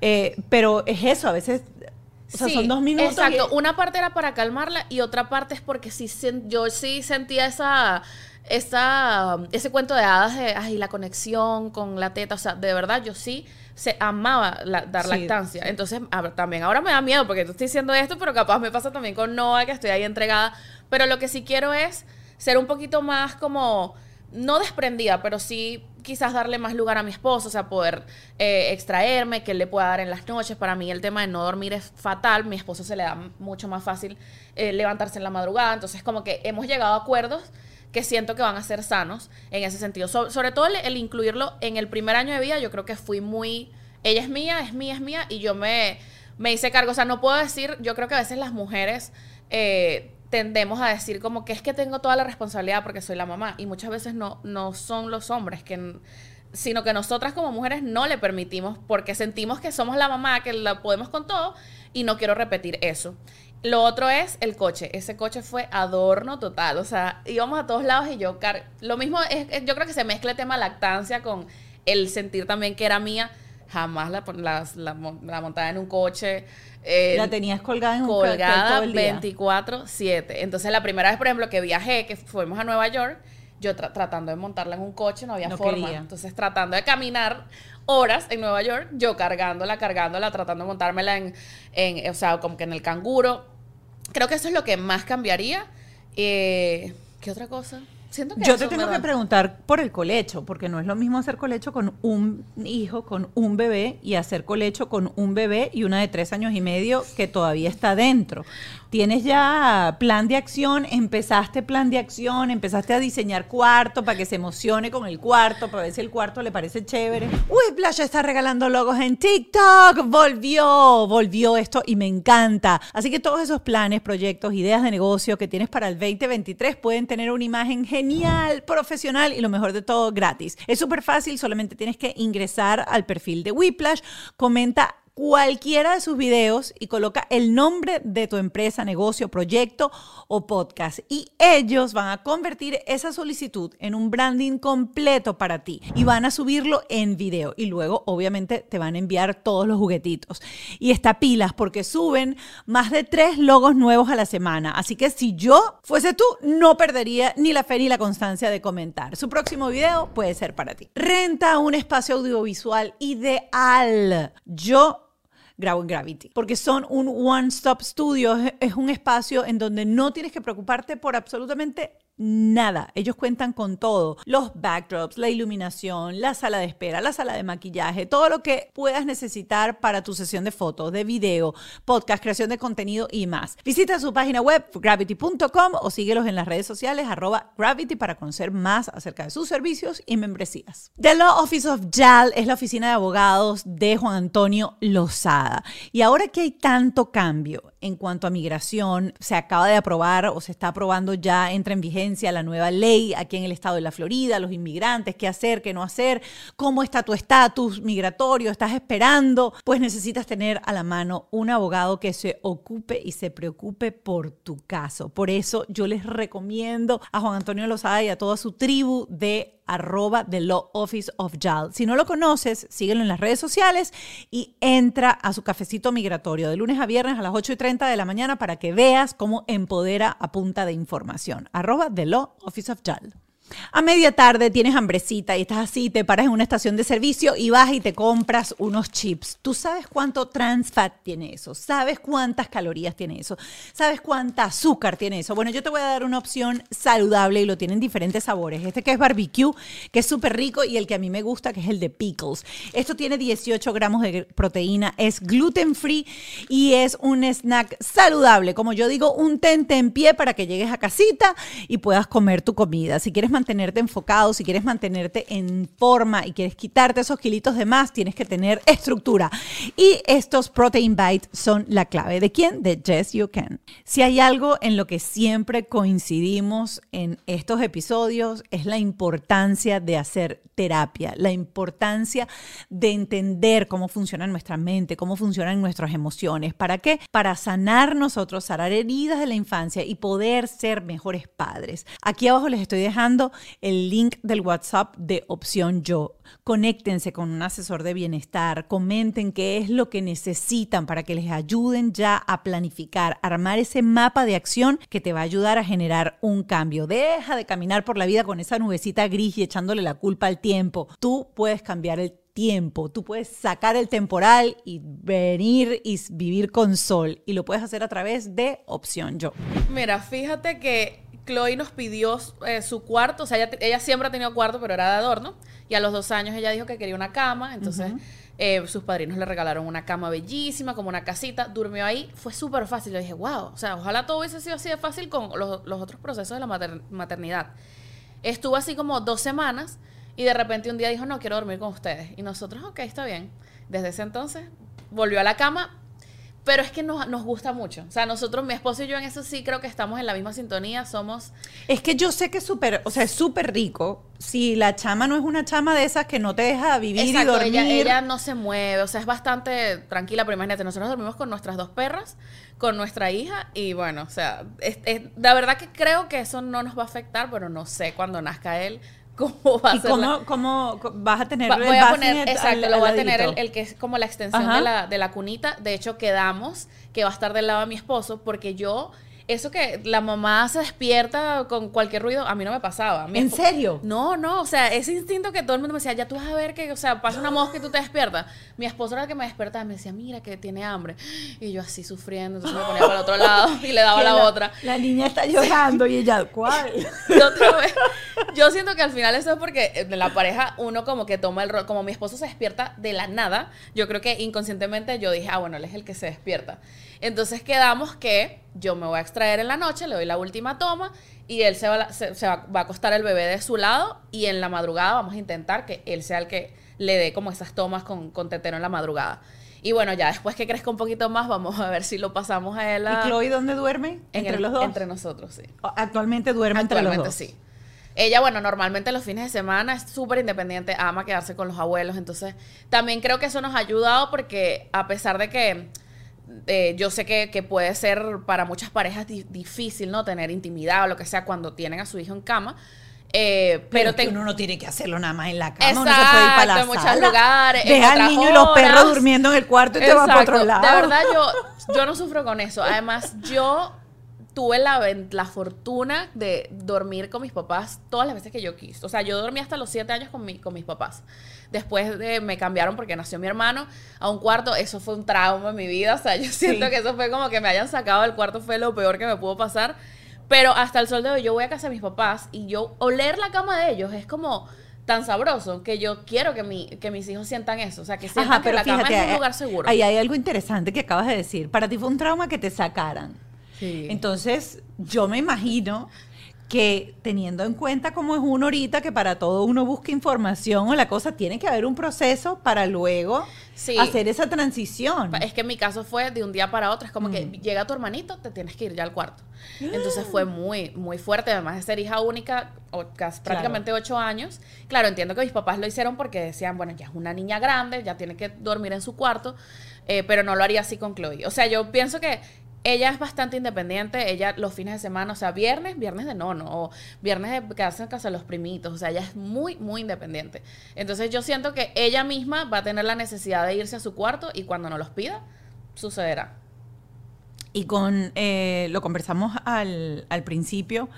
Eh, pero es eso, a veces... O sea, Sí, son dos minutos. Exacto, y- una parte era para calmarla y otra parte es porque sí yo sí sentía esa, esa, ese cuento de hadas de ay, la conexión con la teta. O sea, de verdad yo sí se amaba la- dar Sí, lactancia. Entonces, a también ahora me da miedo porque tú estoy diciendo esto, pero capaz me pasa también con Noah, que estoy ahí entregada. Pero lo que sí quiero es ser un poquito más como, no desprendida, pero sí quizás darle más lugar a mi esposo, o sea, poder eh, extraerme, que él le pueda dar en las noches. Para mí el tema de no dormir es fatal, mi esposo se le da mucho más fácil eh, levantarse en la madrugada, entonces como que hemos llegado a acuerdos que siento que van a ser sanos en ese sentido. So- sobre todo el, el incluirlo en el primer año de vida, yo creo que fui muy, ella es mía, es mía, es mía, y yo me, me hice cargo, o sea, no puedo decir, yo creo que a veces las mujeres... eh, tendemos a decir como que es que tengo toda la responsabilidad porque soy la mamá y muchas veces no, no son los hombres que sino que nosotras como mujeres no le permitimos porque sentimos que somos la mamá, que la podemos con todo y no quiero repetir eso. Lo otro es el coche. Ese coche fue adorno total. O sea, íbamos a todos lados y yo car Lo mismo es, es- yo creo que se mezcla el tema lactancia con el sentir también que era mía. Jamás la, la, la montaba en un coche. eh, La tenías colgada en un colgada el día. 24/7. Entonces la primera vez, por ejemplo, que viajé, que fuimos a Nueva York, yo tra- tratando de montarla en un coche, no había No forma. quería. Entonces tratando de caminar horas en Nueva York, yo cargándola, cargándola, tratando de montármela en, en o sea, como que en el canguro. Creo que eso es lo que más cambiaría. Eh, ¿Qué otra cosa? Siento que Yo te tengo que preguntar por el colecho, porque no es lo mismo hacer colecho con un hijo, con un bebé, y hacer colecho con un bebé y una de tres años y medio que todavía está dentro. ¿Tienes ya plan de acción? ¿Empezaste plan de acción? ¿Empezaste a diseñar cuarto para que se emocione con el cuarto, para ver si el cuarto le parece chévere? Whiplash está regalando logos en TikTok. Volvió, volvió esto y me encanta. Así que todos esos planes, proyectos, ideas de negocio que tienes para el 2023 pueden tener una imagen genial, profesional y lo mejor de todo, gratis. Es súper fácil, solamente tienes que ingresar al perfil de Whiplash, comenta cualquiera de sus videos y coloca el nombre de tu empresa, negocio, proyecto o podcast. Y ellos van a convertir esa solicitud en un branding completo para ti y van a subirlo en video. Y luego, obviamente, te van a enviar todos los juguetitos. Y está pilas porque suben más de tres logos nuevos a la semana. Así que si yo fuese tú, no perdería ni la fe ni la constancia de comentar. Su próximo video puede ser para ti. Renta un espacio audiovisual ideal. Yo grabo en Gravity, porque son un one-stop studio, es- un espacio en donde no tienes que preocuparte por absolutamente nada. Ellos cuentan con todo, los backdrops, la iluminación, la sala de espera, la sala de maquillaje, todo lo que puedas necesitar para tu sesión de fotos, de video, podcast, creación de contenido y más. Visita su página web gravity.com o síguelos en las redes sociales arroba gravity para conocer más acerca de sus servicios y membresías. The Law Office of JAL es la oficina de abogados de Juan Antonio Lozada. Y ahora que hay tanto cambio en cuanto a migración, se acaba de aprobar o se está aprobando ya, entra en vigencia la nueva ley aquí en el estado de la Florida, los inmigrantes, qué hacer, qué no hacer, cómo está tu estatus migratorio, estás esperando, pues necesitas tener a la mano un abogado que se ocupe y se preocupe por tu caso. Por eso yo les recomiendo a Juan Antonio Lozada y a toda su tribu de arroba The Law Office of JAL. Si no lo conoces, síguelo en las redes sociales y entra a su cafecito migratorio de lunes a viernes a las 8 y 30 de la mañana para que veas cómo empodera a punta de información. Arroba The Law Office of JAL. A media tarde tienes hambrecita y estás así, te paras en una estación de servicio y vas y te compras unos chips. ¿Tú sabes cuánto trans fat tiene eso? ¿Sabes cuántas calorías tiene eso? ¿Sabes cuánta azúcar tiene eso? Bueno, yo te voy a dar una opción saludable y lo tienen diferentes sabores. Este que es barbecue, que es súper rico y el que a mí me gusta, que es el de pickles. Esto tiene 18 gramos de proteína, es gluten free y es un snack saludable. Como yo digo, un tente en pie para que llegues a casita y puedas comer tu comida. Si quieres mantenerte enfocado, si quieres mantenerte en forma y quieres quitarte esos kilitos de más, tienes que tener estructura. Y estos Protein Bites son la clave. ¿De quién? De Yes You Can. Si hay algo en lo que siempre coincidimos en estos episodios es la importancia de hacer terapia, la importancia de entender cómo funciona nuestra mente, cómo funcionan nuestras emociones. ¿Para qué? Para sanar nosotros, sanar heridas de la infancia y poder ser mejores padres. Aquí abajo les estoy dejando el link del WhatsApp de Opción Yo. Conéctense con un asesor de bienestar, comenten qué es lo que necesitan para que les ayuden ya a planificar, armar ese mapa de acción que te va a ayudar a generar un cambio. Deja de caminar por la vida con esa nubecita gris y echándole la culpa al tiempo. Tú puedes cambiar el tiempo. Tú puedes sacar el temporal y venir y vivir con sol. Y lo puedes hacer a través de Opción Yo. Mira, fíjate que Chloe nos pidió eh, su cuarto. O sea, ella, ella, siempre ha tenido cuarto, pero era de adorno. Y a los dos años ella dijo que quería una cama. Entonces. Eh, sus padrinos le regalaron una cama bellísima, como una casita, durmió ahí, fue súper fácil. Yo dije, wow, o sea, ojalá todo hubiese sido así de fácil con los, los otros procesos de la maternidad. Estuvo así como dos semanas y de repente un día dijo, no, quiero dormir con ustedes. Y nosotros, ok, está bien. Desde ese entonces volvió a la cama, pero es que nos, nos, gusta mucho. O sea, nosotros, mi esposo y yo en eso sí creo que estamos en la misma sintonía, somos... Es que yo sé que es súper, o sea, es súper rico. Si la chama no es una chama de esas que no te deja vivir y dormir. Ella, ella no se mueve, o sea, es bastante tranquila, pero imagínate, nosotros dormimos con nuestras dos perras, con nuestra hija, y bueno, o sea, es, es, la verdad que creo que eso no nos va a afectar, pero no sé cuando nazca él cómo va a ser. Cómo, cómo, vas a tener va, voy a poner, exacto, lo voy a tener el, el, que es como la extensión de la, de la cunita. De hecho, quedamos que va a estar del lado de mi esposo porque yo eso que la mamá se despierta con cualquier ruido, a mí no me pasaba. ¿En serio? No, no, o sea, ese instinto que todo el mundo me decía, ya tú vas a ver que, o sea, pasa una mosca y tú te despiertas. Mi esposo era el que me despertaba y me decía, mira que tiene hambre. Y yo así sufriendo, entonces me ponía para el otro lado y le daba la, otra. La niña está llorando y ella, ¿cuál? otra vez. Yo siento que al final eso es porque de la pareja uno como que toma el rol, como mi esposo se despierta de la nada, yo creo que inconscientemente yo dije, ah, bueno, él es el que se despierta. Entonces quedamos que yo me voy a extraer en la noche, le doy la última toma y él se va, se, va, a acostar el bebé de su lado y en la madrugada vamos a intentar que él sea el que le dé como esas tomas con, con tetero en la madrugada. Y bueno, ya después que crezca un poquito más, vamos a ver si lo pasamos a él. A... ¿Y Chloe dónde duerme? ¿Entre los dos? Entre nosotros, sí. Actualmente duerme entre los dos. sí. Ella, bueno, normalmente los fines de semana es súper independiente, ama quedarse con los abuelos, entonces también creo que eso nos ha ayudado porque a pesar de que eh, yo sé que, puede ser para muchas parejas difícil, ¿no? Tener intimidad o lo que sea cuando tienen a su hijo en cama. Eh, pero, uno no tiene que hacerlo nada más en la cama, uno se puede ir para la en muchos lugares. Deja al niño y los perros durmiendo en el cuarto y te va para otro lado. De verdad, yo, yo no sufro con eso. Además, yo tuve la, la, fortuna de dormir con mis papás todas las veces que yo quise. O sea, yo dormí hasta los siete años con, mi, con mis papás. Después de, me cambiaron porque nació mi hermano a un cuarto. Eso fue un trauma en mi vida. O sea, yo siento que eso fue como que me hayan sacado del cuarto fue lo peor que me pudo pasar. Pero hasta el sol de hoy yo voy a casa de mis papás y yo oler la cama de ellos es como tan sabroso que yo quiero que, mi, que mis hijos sientan eso. O sea, que sientan que la cama es un lugar seguro. Ahí hay algo interesante que acabas de decir. Para ti fue un trauma que te sacaran. Entonces, yo me imagino que teniendo en cuenta cómo es uno ahorita, que para todo uno busca información o la cosa, tiene que haber un proceso para luego hacer esa transición. Es que en mi caso fue de un día para otro, es como que mm. llega tu hermanito, te tienes que ir ya al cuarto. Entonces fue muy, muy fuerte, además de ser hija única, prácticamente ocho años. Claro, entiendo que mis papás lo hicieron porque decían, bueno, ya es una niña grande, ya tiene que dormir en su cuarto, eh, pero no lo haría así con Chloe. O sea, yo pienso que ella es bastante independiente, ella los fines de semana, o sea, viernes, viernes de nono, o viernes de quedarse en casa de los primitos, o sea, ella es muy, muy independiente. Entonces yo siento que ella misma va a tener la necesidad de irse a su cuarto y cuando no los pida, sucederá. Y con, eh, lo conversamos al, al principio,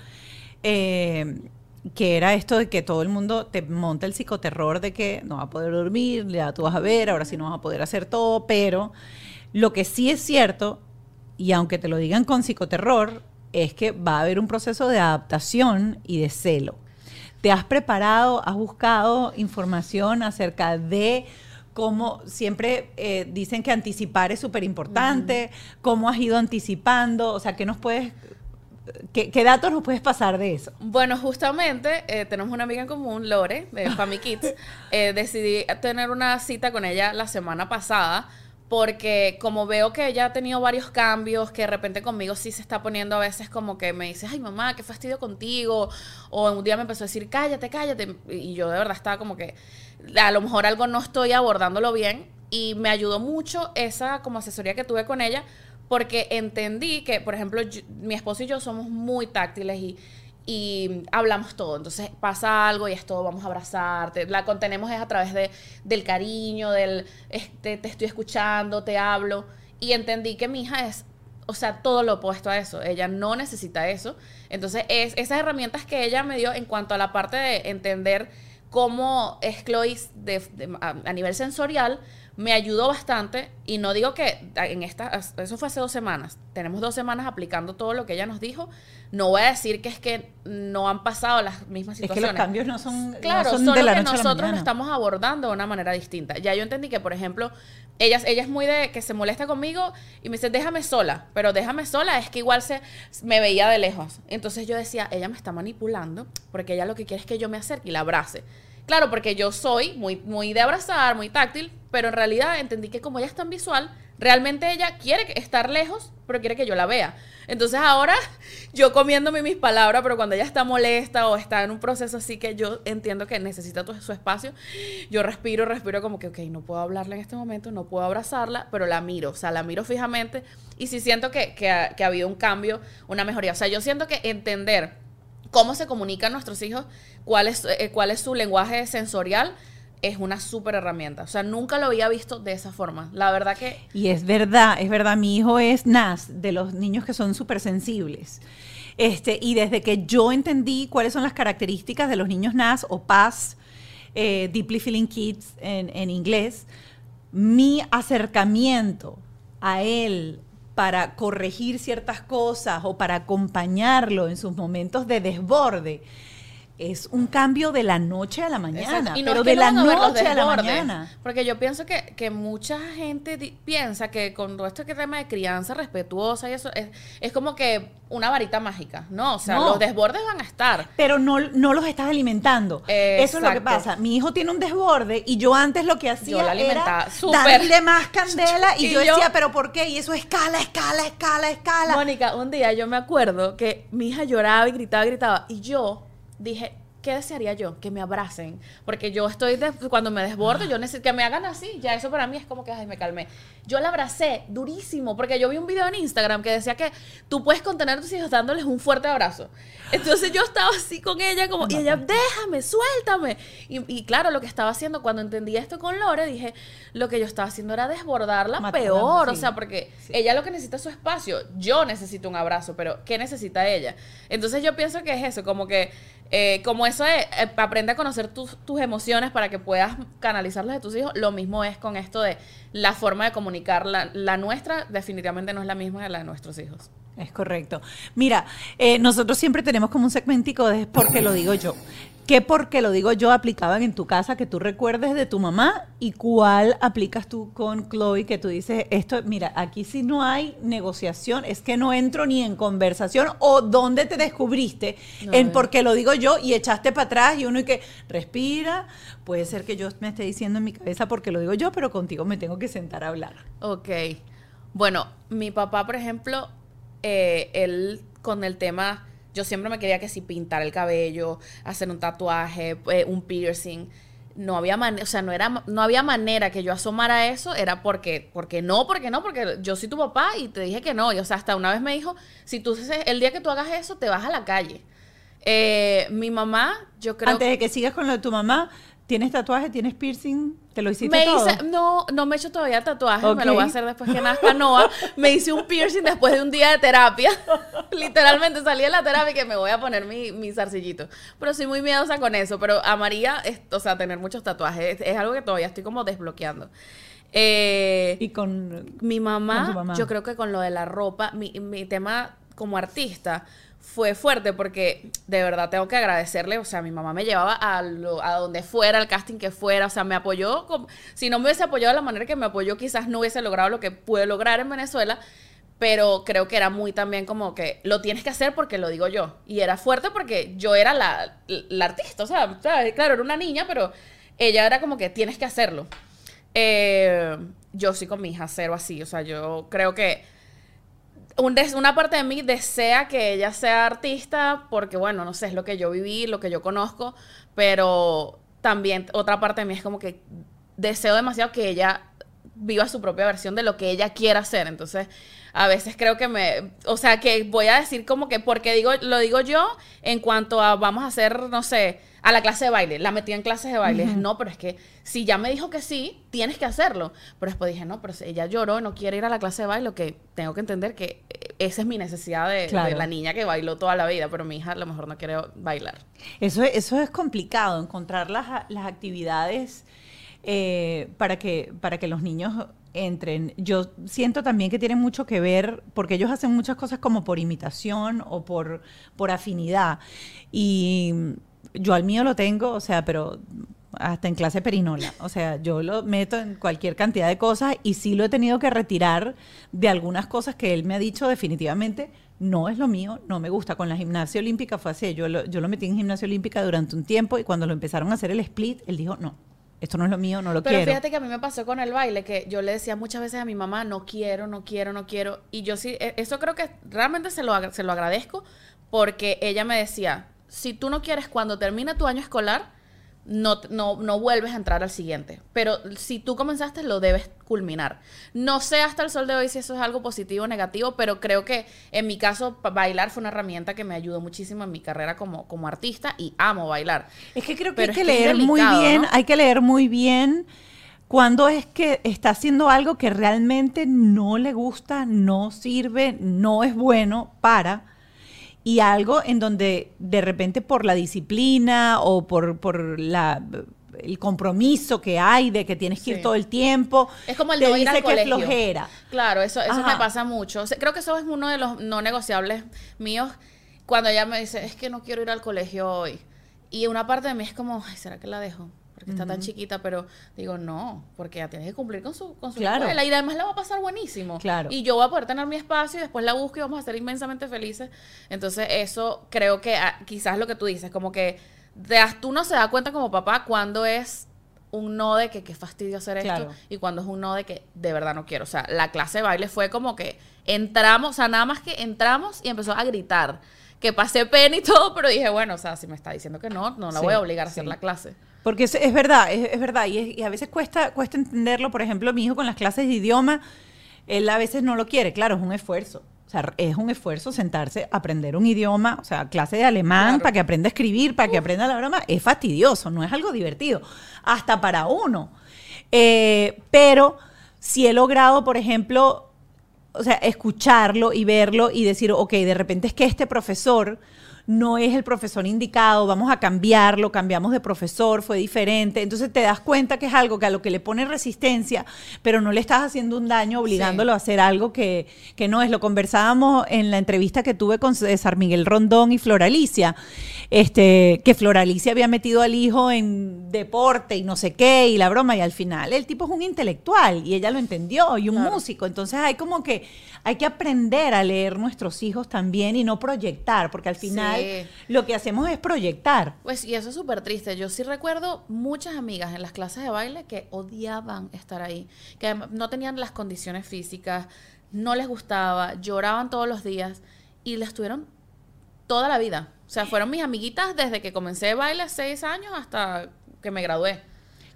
eh, que era esto de que todo el mundo te monta el psicoterror de que no va a poder dormir, ya tú vas a ver, ahora sí no vas a poder hacer todo, pero lo que sí es cierto y aunque te lo digan con psicoterror, es que va a haber un proceso de adaptación y de celo. ¿Te has preparado, has buscado información acerca de cómo siempre eh, dicen que anticipar es súper importante, cómo has ido anticipando, o sea, ¿qué nos puedes ¿qué, qué datos nos puedes pasar de eso? Bueno, justamente eh, tenemos una amiga en común, Lore, de Family Kids. Eh, decidí tener una cita con ella la semana pasada porque como veo que ella ha tenido varios cambios, que de repente conmigo sí se está poniendo a veces como que me dice, ay mamá, qué fastidio contigo, o un día me empezó a decir, cállate, cállate, y yo de verdad estaba como que a lo mejor algo no estoy abordándolo bien, y me ayudó mucho esa como asesoría que tuve con ella, porque entendí que, por ejemplo, mi esposo y yo somos muy táctiles y, y hablamos todo. Entonces pasa algo y es todo, vamos a abrazarte. La contenemos es a través de, del cariño, del este, te estoy escuchando, te hablo. Y entendí que mi hija es, o sea, todo lo opuesto a eso. Ella no necesita eso. Entonces, es, esas herramientas que ella me dio en cuanto a la parte de entender cómo es Chloe a nivel sensorial, me ayudó bastante. Y no digo que en esta, eso fue hace dos semanas. Tenemos dos semanas aplicando todo lo que ella nos dijo. No voy a decir que es que no han pasado las mismas Es que situaciones. los cambios no son, no Claro, son solo de la que noche nosotros lo estamos abordando de una manera distinta. Ya yo entendí que, por ejemplo, ella, ella es muy de que se molesta conmigo y me dice, déjame sola, pero déjame sola es que igual se me veía de lejos. Entonces yo decía, ella me está manipulando porque ella lo que quiere es que yo me acerque y la abrace. Claro, porque yo soy muy, muy de abrazar, muy táctil, pero en realidad entendí que como ella es tan visual, realmente ella quiere estar lejos, pero quiere que yo la vea. Entonces ahora yo comiéndome mis palabras, pero cuando ella está molesta o está en un proceso así que yo entiendo que necesita tu- su espacio, yo respiro, respiro como que, ok, no puedo hablarle en este momento, no puedo abrazarla, pero la miro, o sea, la miro fijamente y sí siento que, que ha, que ha habido un cambio, una mejoría. O sea, yo siento que entender cómo se comunican nuestros hijos, cuál es, eh, cuál es su lenguaje sensorial, es una súper herramienta. O sea, nunca lo había visto de esa forma. La verdad que Y es verdad, es verdad, mi hijo es NAS, de los niños que son súper sensibles. Este, y desde que yo entendí cuáles son las características de los niños NAS o PAS, eh, Deeply Feeling Kids en, en inglés, mi acercamiento a él para corregir ciertas cosas o para acompañarlo en sus momentos de desborde es un cambio de la noche a la mañana, Exacto. Y no pero es que de la noche a la mañana. Porque yo pienso que, que mucha gente piensa que con todo este tema de crianza respetuosa y eso es, es como que una varita mágica. No, o sea, No. los desbordes van a estar. pero no, no los estás alimentando. Eso es lo que pasa. Mi hijo tiene un desborde y yo antes lo que hacía Yo la alimentaba era darle más candela y, Y yo yo- decía, pero ¿por qué? Y eso escala, escala, escala, escala. Mónica, un día yo me acuerdo que mi hija lloraba y gritaba y gritaba. Y yo dije, ¿qué desearía yo? Que me abracen. Porque yo estoy, de- cuando me desbordo, yo necesito que me hagan así. Ya eso para mí es como que, ay, me calmé. Yo la abracé durísimo, porque yo vi un video en Instagram que decía que tú puedes contener a tus hijos dándoles un fuerte abrazo. Entonces yo estaba así con ella, como, y ella, déjame, suéltame. Y, y claro, lo que estaba haciendo, cuando entendí esto con Lore, dije, lo que yo estaba haciendo era desbordarla peor. O sea, porque ella lo que necesita es su espacio. Yo necesito un abrazo, pero ¿qué necesita ella? Entonces yo pienso que es eso, como que, eh, como eso es, eh, aprende a conocer tus, tus emociones para que puedas canalizarlas de tus hijos. Lo mismo es con esto de la forma de comunicar. La, la nuestra definitivamente no es la misma que la de nuestros hijos. Es correcto. Mira, eh, nosotros siempre tenemos como un segmentico de porque lo digo yo. ¿Qué porque lo digo yo aplicaban en tu casa que tú recuerdes de tu mamá y cuál aplicas tú con Chloe que tú dices esto, mira, aquí sí no hay negociación, es que no entro ni en conversación o dónde te descubriste No, en eh. porque lo digo yo y echaste para atrás y uno y que respira, puede ser que yo me esté diciendo en mi cabeza porque lo digo yo, pero contigo me tengo que sentar a hablar. Ok. Bueno, mi papá, por ejemplo, eh, él con el tema, yo siempre me quería que si pintar el cabello, hacer un tatuaje, eh, un piercing. No había manera, o sea, no era, no había manera que yo asomara eso, era porque, porque no, porque no, porque yo soy tu papá y te dije que no. Y o sea, hasta una vez me dijo, si tú el día que tú hagas eso, te vas a la calle. Eh, mi mamá, yo creo Antes de que sigas con lo de tu mamá, ¿tienes tatuaje? ¿Tienes piercing? ¿Te lo hiciste me todo? hice, no, no me he hecho todavía tatuajes, Ok. me lo voy a hacer después que nazca Noah. Me hice un piercing después de un día de terapia. Literalmente salí de la terapia y que me voy a poner mi, mi zarcillito. Pero soy muy miedosa con eso. Pero a María, es- o sea, tener muchos tatuajes es, es algo que todavía estoy como desbloqueando. Eh, Y con... mi mamá, Con mamá. yo creo que con lo de la ropa, mi, mi tema como artista fue fuerte porque de verdad tengo que agradecerle, o sea, mi mamá me llevaba a, lo- donde fuera, al casting que fuera, o sea, me apoyó, como- si no me hubiese apoyado de la manera que me apoyó, quizás no hubiese logrado lo que pude lograr en Venezuela, pero creo que era muy también como que lo tienes que hacer porque lo digo yo. Y era fuerte porque yo era la, la artista, o sea, claro, era una niña, pero ella era como que tienes que hacerlo. Eh, yo sí con mi hija cero así, o sea, yo creo que una parte de mí desea que ella sea artista porque, bueno, no sé, es lo que yo viví, lo que yo conozco, pero también otra parte de mí es como que deseo demasiado que ella viva su propia versión de lo que ella quiera hacer. Entonces, a veces creo que me, o sea, que voy a decir como que, porque digo, lo digo yo en cuanto a vamos a hacer, no sé, a la clase de baile, la metí en clases de baile. No, pero es que si ya me dijo que sí, tienes que hacerlo. Pero después dije, no, pero si ella lloró, no quiere ir a la clase de baile, que tengo que entender que esa es mi necesidad de, la niña que bailó toda la vida, pero mi hija a lo mejor no quiere bailar. Eso, eso es complicado, encontrar las, las actividades eh, para, que, para que los niños entren. Yo siento también que tiene mucho que ver, porque ellos hacen muchas cosas como por imitación o por, por afinidad. Y yo al mío lo tengo, o sea, pero hasta en clase perinola. O sea, yo lo meto en cualquier cantidad de cosas y sí lo he tenido que retirar de algunas cosas que él me ha dicho definitivamente. No es lo mío, no me gusta. Con la gimnasia olímpica fue así. Yo yo lo metí en gimnasia olímpica durante un tiempo y cuando lo empezaron a hacer el split, él dijo, no, esto no es lo mío, no lo quiero. Pero fíjate que a mí me pasó con el baile, que yo le decía muchas veces a mi mamá, no quiero, no quiero, no quiero. Y yo sí, e, eso creo que realmente se lo, se lo agradezco, porque ella me decía, si tú no quieres cuando termine tu año escolar, no, no, no, vuelves a entrar al siguiente. Pero si tú comenzaste, lo debes culminar. No sé hasta el sol de hoy si eso es algo positivo o negativo, pero creo que en mi caso bailar fue una herramienta que me ayudó muchísimo en mi carrera como, como artista y amo bailar. Es que creo que hay que, leer muy bien, hay que leer muy bien cuando es que está haciendo algo que realmente no le gusta, no sirve, no es bueno para y algo en donde de repente por la disciplina o por, por la el compromiso que hay de que tienes que ir todo el tiempo. Es como el de ir al que flojera. Claro, eso, eso me pasa mucho. creo que eso es uno de los no negociables míos. Cuando ella me dice, es que no quiero ir al colegio hoy. Y una parte de mí es como, Ay, ¿será que la dejo? porque está tan chiquita, pero digo, no, porque ya tienes que cumplir con su, con su escuela y además la va a pasar buenísimo. Claro. Y yo voy a poder tener mi espacio y después la busco y vamos a ser inmensamente felices. Entonces, eso creo que ah, quizás lo que tú dices, como que tú no se da cuenta como papá cuando es un no de que qué fastidio hacer esto y cuando es un no de que de verdad no quiero. O sea, la clase de baile fue como que entramos, o sea, nada más que entramos y empezó a gritar. Que pasé pena y todo, pero dije, bueno, o sea, si me está diciendo que no, no la voy a obligar a hacer la clase. Porque es, es verdad, es, verdad. Y, a veces cuesta, cuesta entenderlo. Por ejemplo, mi hijo con las clases de idioma, él a veces no lo quiere. Claro, es un esfuerzo. O sea, es un esfuerzo sentarse a aprender un idioma, o sea, clase de alemán para que aprenda a escribir, para que aprenda la broma, es fastidioso, no es algo divertido, hasta para uno. Eh, pero si he logrado, por ejemplo, o sea, escucharlo y verlo y decir, ok, de repente es que este profesor no es el profesor indicado, vamos a cambiarlo, cambiamos de profesor, fue diferente. Entonces te das cuenta que es algo que a lo que le pone resistencia, pero no le estás haciendo un daño obligándolo a hacer algo que, no es. Lo conversábamos en la entrevista que tuve con César Miguel Rondón y Floralicia, este, que Floralicia había metido al hijo en deporte y no sé qué, y la broma, y al final el tipo es un intelectual y ella lo entendió, y un músico. Entonces hay como que hay que aprender a leer nuestros hijos también y no proyectar, porque al final lo que hacemos es proyectar. Pues y eso es súper triste. Yo sí recuerdo muchas amigas en las clases de baile que odiaban estar ahí, que no tenían las condiciones físicas, no les gustaba, lloraban todos los días y les tuvieron toda la vida. O sea, fueron mis amiguitas desde que comencé baile seis años hasta que me gradué.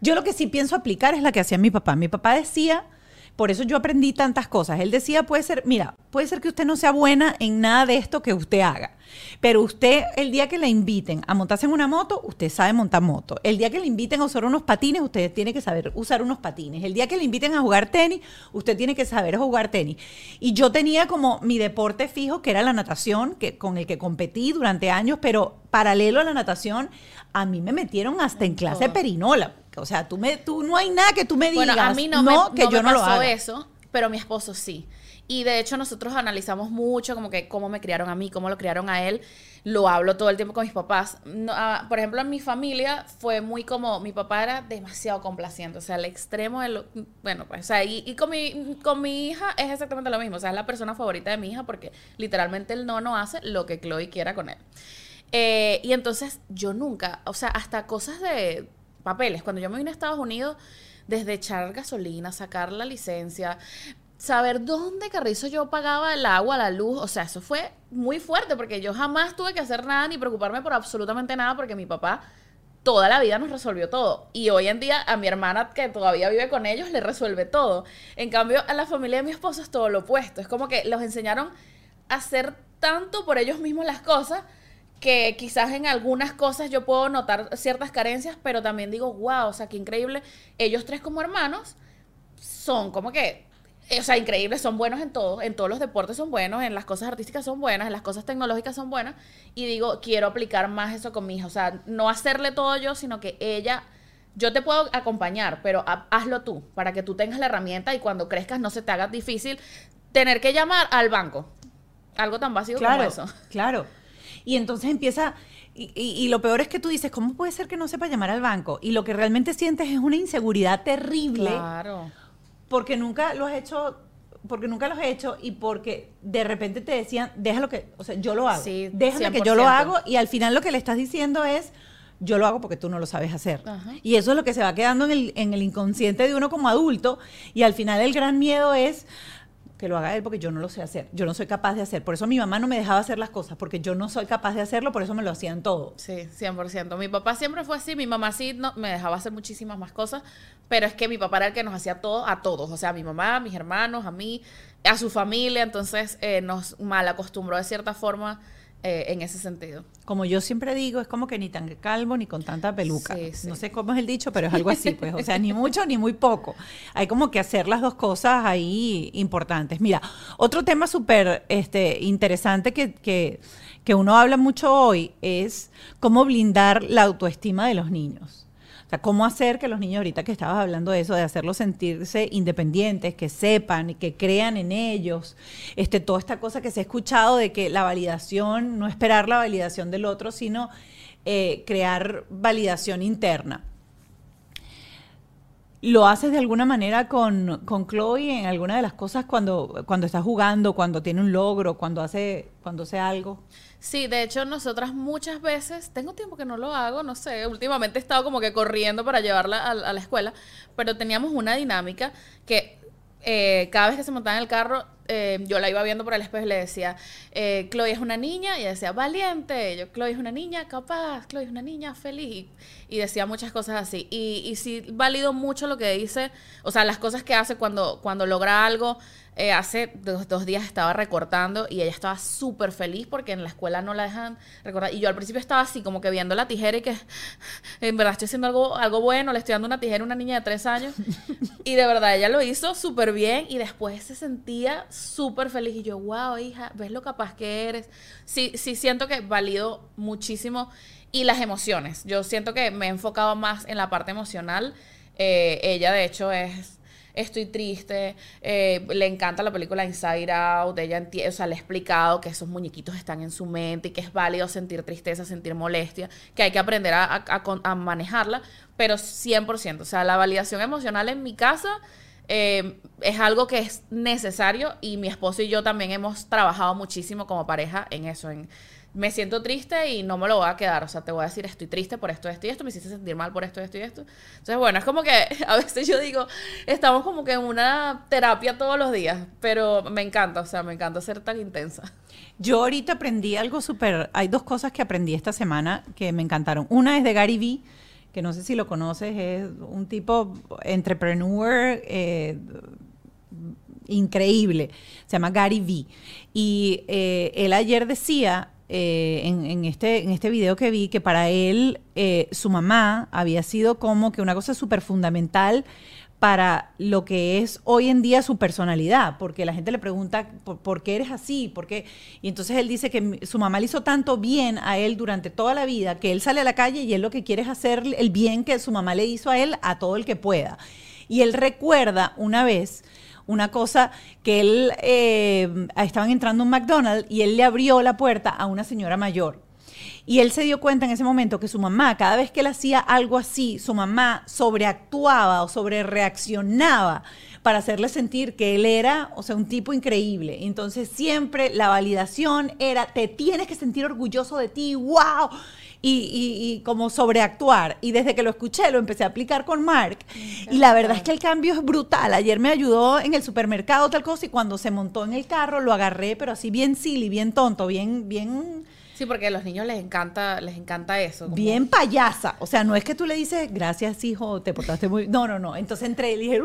Yo lo que sí pienso aplicar es la que hacía mi papá. Mi papá decía por eso yo aprendí tantas cosas. Él decía, puede ser, mira, puede ser que usted no sea buena en nada de esto que usted haga, pero usted el día que la inviten a montarse en una moto, usted sabe montar moto. El día que le inviten a usar unos patines, usted tiene que saber usar unos patines. El día que le inviten a jugar tenis, usted tiene que saber jugar tenis. Y yo tenía como mi deporte fijo, que era la natación, que, con el que competí durante años, pero paralelo a la natación, a mí me metieron hasta en clase perinola. O sea, tú, me, tú no hay nada que tú me digas. Bueno, a mí no, me, que yo no pasó eso, pero mi esposo sí. Y de hecho nosotros analizamos mucho como que cómo me criaron a mí, cómo lo criaron a él. Lo hablo todo el tiempo con mis papás. No, ah, por ejemplo, en mi familia fue muy como, mi papá era demasiado complaciente, o sea, al extremo de lo... Bueno, pues, o sea, y, y con, mi, con mi hija es exactamente lo mismo, o sea, es la persona favorita de mi hija porque literalmente el no no hace lo que Chloe quiera con él. Eh, y entonces yo nunca, o sea, hasta cosas de papeles, cuando yo me vine a Estados Unidos, desde echar gasolina, sacar la licencia, saber dónde Carrizo yo pagaba el agua, la luz, o sea, eso fue muy fuerte porque yo jamás tuve que hacer nada ni preocuparme por absolutamente nada porque mi papá toda la vida nos resolvió todo. Y hoy en día a mi hermana que todavía vive con ellos le resuelve todo. En cambio, a la familia de mi esposo es todo lo opuesto. Es como que los enseñaron a hacer tanto por ellos mismos las cosas que quizás en algunas cosas yo puedo notar ciertas carencias, pero también digo, wow, o sea, qué increíble. Ellos tres como hermanos son como que eh, o sea, increíbles, son buenos en todo, en todos los deportes son buenos, en las cosas artísticas son buenas, en las cosas tecnológicas son buenas, y digo, quiero aplicar más eso con mi hija, o sea, no hacerle todo yo, sino que ella, yo te puedo acompañar, pero hazlo tú, para que tú tengas la herramienta y cuando crezcas no se te haga difícil tener que llamar al banco, algo tan básico como eso. Claro, y entonces empieza... Y, y, lo peor es que tú dices, ¿cómo puede ser que no sepa llamar al banco? Y lo que realmente sientes es una inseguridad terrible. Claro porque nunca lo has hecho porque nunca los he hecho y porque de repente te decían, déjalo que, o sea, yo lo hago. Sí, déjame que yo lo hago y al final lo que le estás diciendo es, yo lo hago porque tú no lo sabes hacer. Y eso es lo que se va quedando en el, en el inconsciente de uno como adulto y al final el gran miedo es, que lo haga él porque yo no lo sé hacer, yo no soy capaz de hacer. Por eso mi mamá no me dejaba hacer las cosas, porque yo no soy capaz de hacerlo, por eso me lo hacían todo. Sí, 100%. Mi papá siempre fue así, mi mamá sí no, me dejaba hacer muchísimas más cosas, pero es que mi papá era el que nos hacía todo a todos, o sea, a mi mamá, a mis hermanos, a mí, a su familia, entonces eh, nos mal acostumbró de cierta forma eh, en ese sentido. Como yo siempre digo, es como que ni tan calvo ni con tanta peluca. No sé cómo es el dicho, pero es algo así, pues. O sea, ni mucho ni muy poco. Hay como que hacer las dos cosas ahí importantes. Mira, otro tema súper este, interesante que, que, que uno habla mucho hoy es cómo blindar la autoestima de los niños sea, cómo hacer que los niños, ahorita que estabas hablando de eso, de hacerlos sentirse independientes, que sepan y que crean en ellos, este, toda esta cosa que se ha escuchado de que la validación, no esperar la validación del otro, sino eh, crear validación interna. ¿Lo haces de alguna manera con, con, Chloe en alguna de las cosas cuando, cuando está jugando, cuando tiene un logro, cuando hace, cuando hace algo? Sí, de hecho, nosotras muchas veces, tengo tiempo que no lo hago, no sé, últimamente he estado como que corriendo para llevarla a, la escuela, pero teníamos una dinámica que eh, cada vez que se montaba en el carro, eh, yo la iba viendo por el espejo y le decía, eh, Chloe es una niña, y decía, valiente, yo, Chloe es una niña capaz, Chloe es una niña feliz, y, decía muchas cosas así. Y, y sí, valido mucho lo que dice, o sea, las cosas que hace cuando, cuando logra algo, eh, hace dos, días estaba recortando y ella estaba súper feliz porque en la escuela no la dejan recortar. Y yo al principio estaba así, como que viendo la tijera y que en verdad estoy haciendo algo, algo bueno, le estoy dando una tijera a una niña de tres años. y de verdad ella lo hizo súper bien y después se sentía súper feliz. Y yo, wow, hija, ves lo capaz que eres. Sí, sí siento que valido muchísimo. Y las emociones. Yo siento que me he enfocado más en la parte emocional. Eh, ella, de hecho, es estoy triste, eh, le encanta la película Inside Out, ella o sea, le he explicado que esos muñequitos están en su mente y que es válido sentir tristeza, sentir molestia, que hay que aprender a, a, manejarla, pero 100%, o sea, la validación emocional en mi casa... Eh, es algo que es necesario y mi esposo y yo también hemos trabajado muchísimo como pareja en eso, me siento triste y no me lo voy a quedar. O sea, te voy a decir, estoy triste por esto, esto y esto, me hiciste sentir mal por esto, esto y esto. Entonces, bueno, es como que a veces yo digo, estamos como que en una terapia todos los días, pero me encanta, o sea, me encanta ser tan intensa. Yo ahorita aprendí algo súper, hay dos cosas que aprendí esta semana que me encantaron. Una es de Gary Vee, que no sé si lo conoces, es un tipo entrepreneur. Eh, increíble, se llama Gary Vee. Y eh, él ayer decía eh, en, este, en este video que vi que para él eh, su mamá había sido como que una cosa súper fundamental para lo que es hoy en día su personalidad, porque la gente le pregunta por, qué eres así, por qué, y entonces él dice que su mamá le hizo tanto bien a él durante toda la vida que él sale a la calle y él lo que quiere es hacer el bien que su mamá le hizo a él a todo el que pueda. Y él recuerda una vez una cosa que él eh, estaban entrando a un McDonald's y él le abrió la puerta a una señora mayor. Y él se dio cuenta en ese momento que su mamá, cada vez que él hacía algo así, su mamá sobreactuaba o sobrereaccionaba para hacerle sentir que él era, o sea, un tipo increíble. Entonces siempre la validación era, te tienes que sentir orgulloso de ti, wow. Y, y, como sobreactuar. Y desde que lo escuché, lo empecé a aplicar con Mark. Y la verdad es que el cambio es brutal. Ayer me ayudó en el supermercado, tal cosa, y cuando se montó en el carro, lo agarré, pero así bien silly, bien tonto, bien, bien Sí, porque a los niños les encanta, les encanta eso. Bien payasa. O sea, no es que tú le dices, gracias, hijo, te portaste muy. No, no, no. Entonces entré y le dije,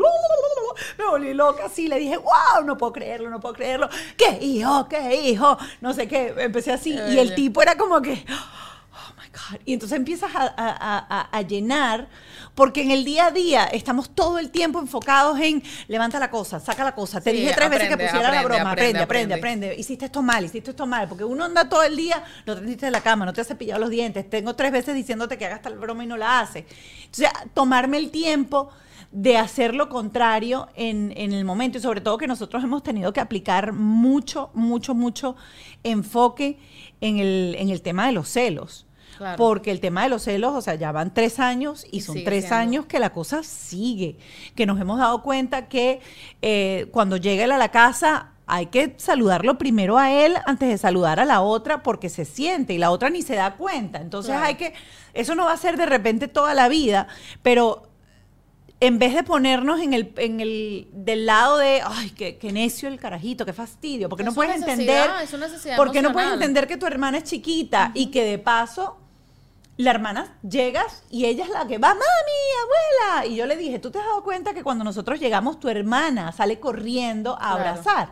me volví loca así. Le dije, wow, no puedo creerlo, no puedo creerlo. ¿Qué hijo? ¿Qué hijo? No sé qué. Empecé así. y el tipo era como que. Oh my God. Y entonces empiezas a, a, a llenar porque en el día a día estamos todo el tiempo enfocados en levanta la cosa, saca la cosa. Te dije tres veces que pusiera la broma, aprende aprende, aprende, Hiciste esto mal, hiciste esto mal. Porque uno anda todo el día, no te de la cama, no te has cepillado los dientes. Tengo tres veces diciéndote que hagas tal broma y no la haces. Entonces, tomarme el tiempo de hacer lo contrario en, en, el momento y sobre todo que nosotros hemos tenido que aplicar mucho, mucho, mucho enfoque en el, en el tema de los celos. Porque el tema de los celos, o sea, ya van tres años y, son tres años que la cosa sigue. Que nos hemos dado cuenta que eh, cuando llega él a la casa hay que saludarlo primero a él antes de saludar a la otra porque se siente y la otra ni se da cuenta. Entonces hay que, eso no va a ser de repente toda la vida, pero en vez de ponernos en el, en el del lado de, ay, qué, necio el carajito, qué fastidio, porque no puedes entender, porque no puedes entender que tu hermana es chiquita y que de paso la hermana llegas y ella es la que va, mami, abuela. Y yo le dije, ¿tú te has dado cuenta que cuando nosotros llegamos, tu hermana sale corriendo a abrazar?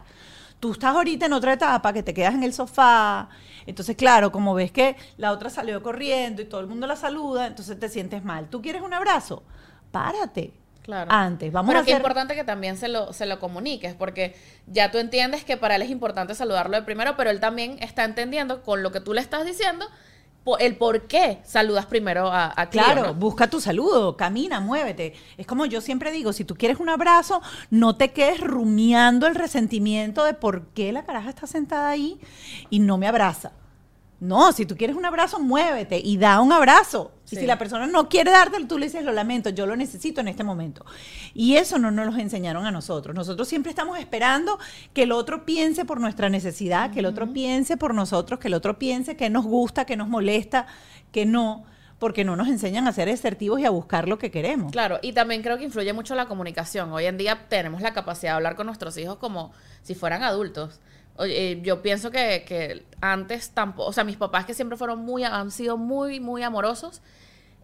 Tú estás ahorita en otra etapa que te quedas en el sofá. Entonces, claro, como ves que la otra salió corriendo y todo el mundo la saluda, entonces te sientes mal. ¿Tú quieres un abrazo? Párate. Claro. Antes, vamos Pero a hacer... es importante que también se lo, se lo comuniques, porque ya tú entiendes que para él es importante saludarlo de primero, pero él también está entendiendo con lo que tú le estás diciendo el por qué saludas primero a, a Claro, busca tu saludo, camina, muévete. Es como yo siempre digo, si tú quieres un abrazo, no te quedes rumiando el resentimiento de por qué la caraja está sentada ahí y no me abraza. No, si tú quieres un abrazo, muévete y da un abrazo. Y si la persona no quiere dártelo, tú le dices, lo lamento, yo lo necesito en este momento. Y eso no nos lo enseñaron a nosotros. Nosotros siempre estamos esperando que el otro piense por nuestra necesidad, que el otro piense por nosotros, que el otro piense que nos gusta, que nos molesta, que no porque no nos enseñan a ser asertivos y a buscar lo que queremos. Claro, y también creo que influye mucho la comunicación. Hoy en día tenemos la capacidad de hablar con nuestros hijos como si fueran adultos. Oye, yo pienso que, que, antes tampoco, o sea, mis papás que siempre fueron muy, han sido muy, muy amorosos,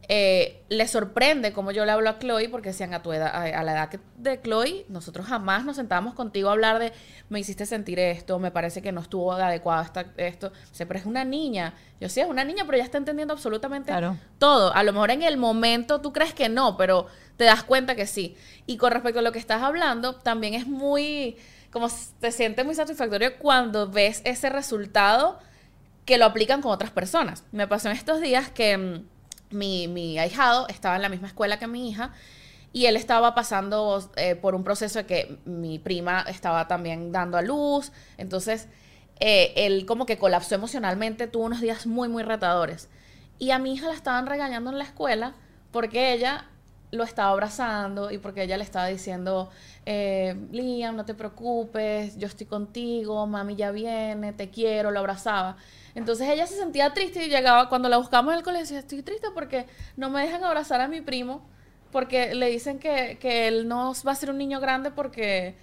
eh, les sorprende como yo le hablo a Chloe, porque decían a tu edad, a, la edad de Chloe, nosotros jamás nos sentábamos contigo a hablar de, me hiciste sentir esto, me parece que no estuvo adecuado esto, siempre es una niña, yo sí es una niña, pero ya está entendiendo absolutamente todo, a lo mejor en el momento tú crees que no, pero te das cuenta que sí, y con respecto a lo que estás hablando, también es muy como te sientes muy satisfactorio cuando ves ese resultado que lo aplican con otras personas. Me pasó en estos días que mm, mi, mi ahijado estaba en la misma escuela que mi hija y él estaba pasando eh, por un proceso de que mi prima estaba también dando a luz, entonces eh, él como que colapsó emocionalmente, tuvo unos días muy, muy retadores. Y a mi hija la estaban regañando en la escuela porque ella lo estaba abrazando y porque ella le estaba diciendo, eh, Liam, no te preocupes, yo estoy contigo, mami ya viene, te quiero, lo abrazaba. Entonces ella se sentía triste y llegaba, cuando la buscamos en el colegio, estoy triste porque no me dejan abrazar a mi primo, porque le dicen que, que él no va a ser un niño grande porque,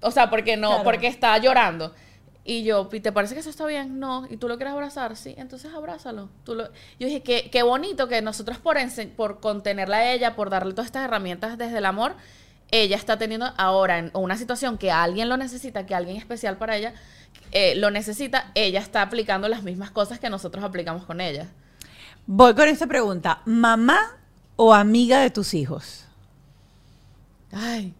o sea, porque no, porque está llorando. Y yo, ¿y te parece que eso está bien? No. ¿Y tú lo quieres abrazar? Sí. Entonces abrázalo. Tú lo... Yo dije, qué, qué bonito que nosotros por, por contenerla a ella, por darle todas estas herramientas desde el amor, ella está teniendo ahora en una situación que alguien lo necesita, que alguien especial para ella eh, lo necesita, ella está aplicando las mismas cosas que nosotros aplicamos con ella. Voy con esta pregunta. ¿Mamá o amiga de tus hijos? Ay,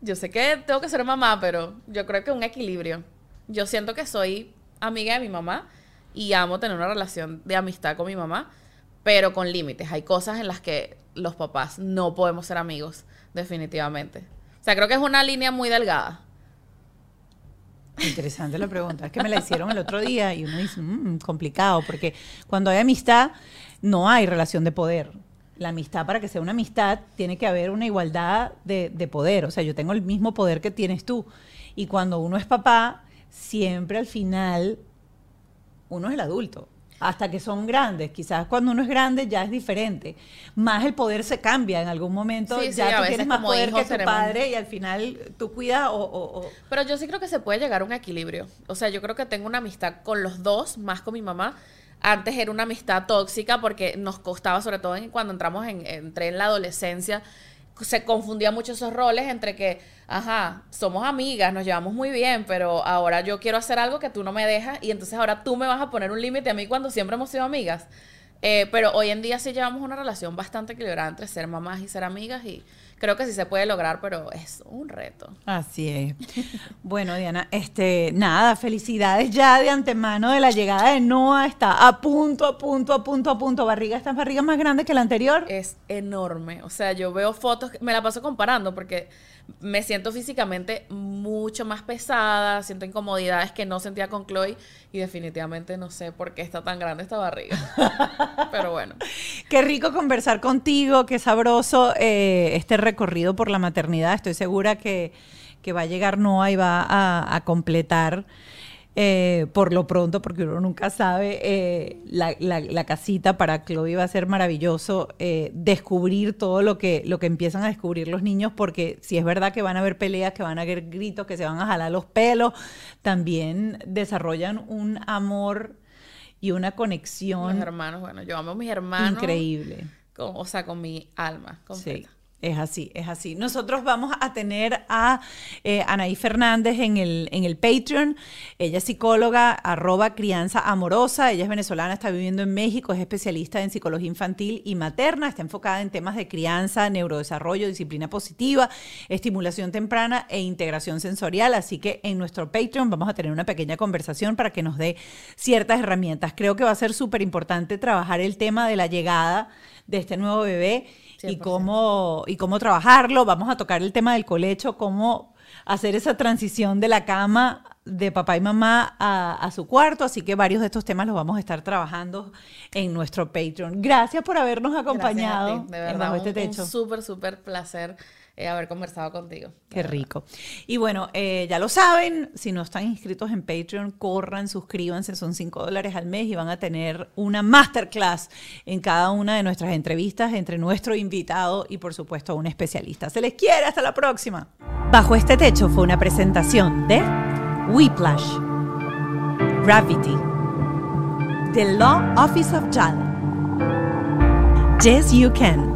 yo sé que tengo que ser mamá, pero yo creo que un equilibrio. Yo siento que soy amiga de mi mamá y amo tener una relación de amistad con mi mamá, pero con límites. Hay cosas en las que los papás no podemos ser amigos, definitivamente. O sea, creo que es una línea muy delgada. Interesante la pregunta. Es que me la hicieron el otro día y uno dice, "Mm, complicado, porque cuando hay amistad no hay relación de poder. La amistad, para que sea una amistad, tiene que haber una igualdad de, de poder. O sea, yo tengo el mismo poder que tienes tú. Y cuando uno es papá, siempre al final uno es el adulto. Hasta que son grandes. Quizás cuando uno es grande ya es diferente. Más el poder se cambia en algún momento. Sí, sí, ya a tú veces tienes más poder que tu tenemos- padre y al final tú cuidas o- o- o, Pero yo sí creo que se puede llegar a un equilibrio. O sea, yo creo que tengo una amistad con los dos, más con mi mamá. Antes era una amistad tóxica porque nos costaba, sobre todo en- cuando entramos en, entré en la adolescencia, se confundía mucho esos roles entre que, ajá, somos amigas, nos llevamos muy bien, pero ahora yo quiero hacer algo que tú no me dejas y entonces ahora tú me vas a poner un límite a mí cuando siempre hemos sido amigas. Eh, pero hoy en día sí llevamos una relación bastante equilibrada entre ser mamás y ser amigas y creo que sí se puede lograr, pero es un reto. Así es. Bueno, Diana, este, nada, felicidades ya de antemano de la llegada de Noah. Está a punto, a punto, a punto, a punto. Barriga, esta barriga más grande que la anterior. es enorme. O sea, yo veo fotos, me la paso comparando porque me siento físicamente mucho más pesada, siento incomodidades que no sentía con Chloe y definitivamente no sé por qué está tan grande esta barriga. Pero bueno, Qué rico conversar contigo, qué sabroso eh, este recorrido por la maternidad. Estoy segura que, que va a llegar Noah y va a, a completar eh, por lo pronto, porque uno nunca sabe, eh, la, la- la casita para Chloe va a ser maravilloso eh, descubrir todo lo que, lo que empiezan a descubrir los niños, porque si es verdad que van a haber peleas, que van a haber gritos, que se van a jalar los pelos, también desarrollan un amor y una los conexión hermanos, bueno, yo amo a mis hermanos. increíble. con- o sea, con mi alma completa. Sí, es así, es así. Nosotros vamos a tener a eh, Anaí Fernández en el, en el Patreon. Ella es psicóloga, arroba crianza amorosa. Ella es venezolana, está viviendo en México, es especialista en psicología infantil y materna. Está enfocada en temas de crianza, neurodesarrollo, disciplina positiva, estimulación temprana e integración sensorial. Así que en nuestro Patreon vamos a tener una pequeña conversación para que nos dé ciertas herramientas. Creo que va a ser súper importante trabajar el tema de la llegada de este nuevo bebé y 100%. cómo, y cómo trabajarlo. Vamos a tocar el tema del colecho, cómo hacer esa transición de la cama de papá y mamá a, a su cuarto. Así que varios de estos temas los vamos a estar trabajando en nuestro Patreon. Gracias por habernos acompañado ti, de en verdad, Bajo un, este Techo. un súper, súper placer eh, haber conversado contigo. Qué rico. Y bueno, eh, ya lo saben, si no están inscritos en Patreon, corran, suscríbanse, son 5 dólares al mes y van a tener una masterclass en cada una de nuestras entrevistas entre nuestro invitado y por supuesto un especialista. Se les quiere, hasta la próxima. Bajo este techo fue una presentación de Whiplash, Gravity, The Law Office of JAL, Yes You Can.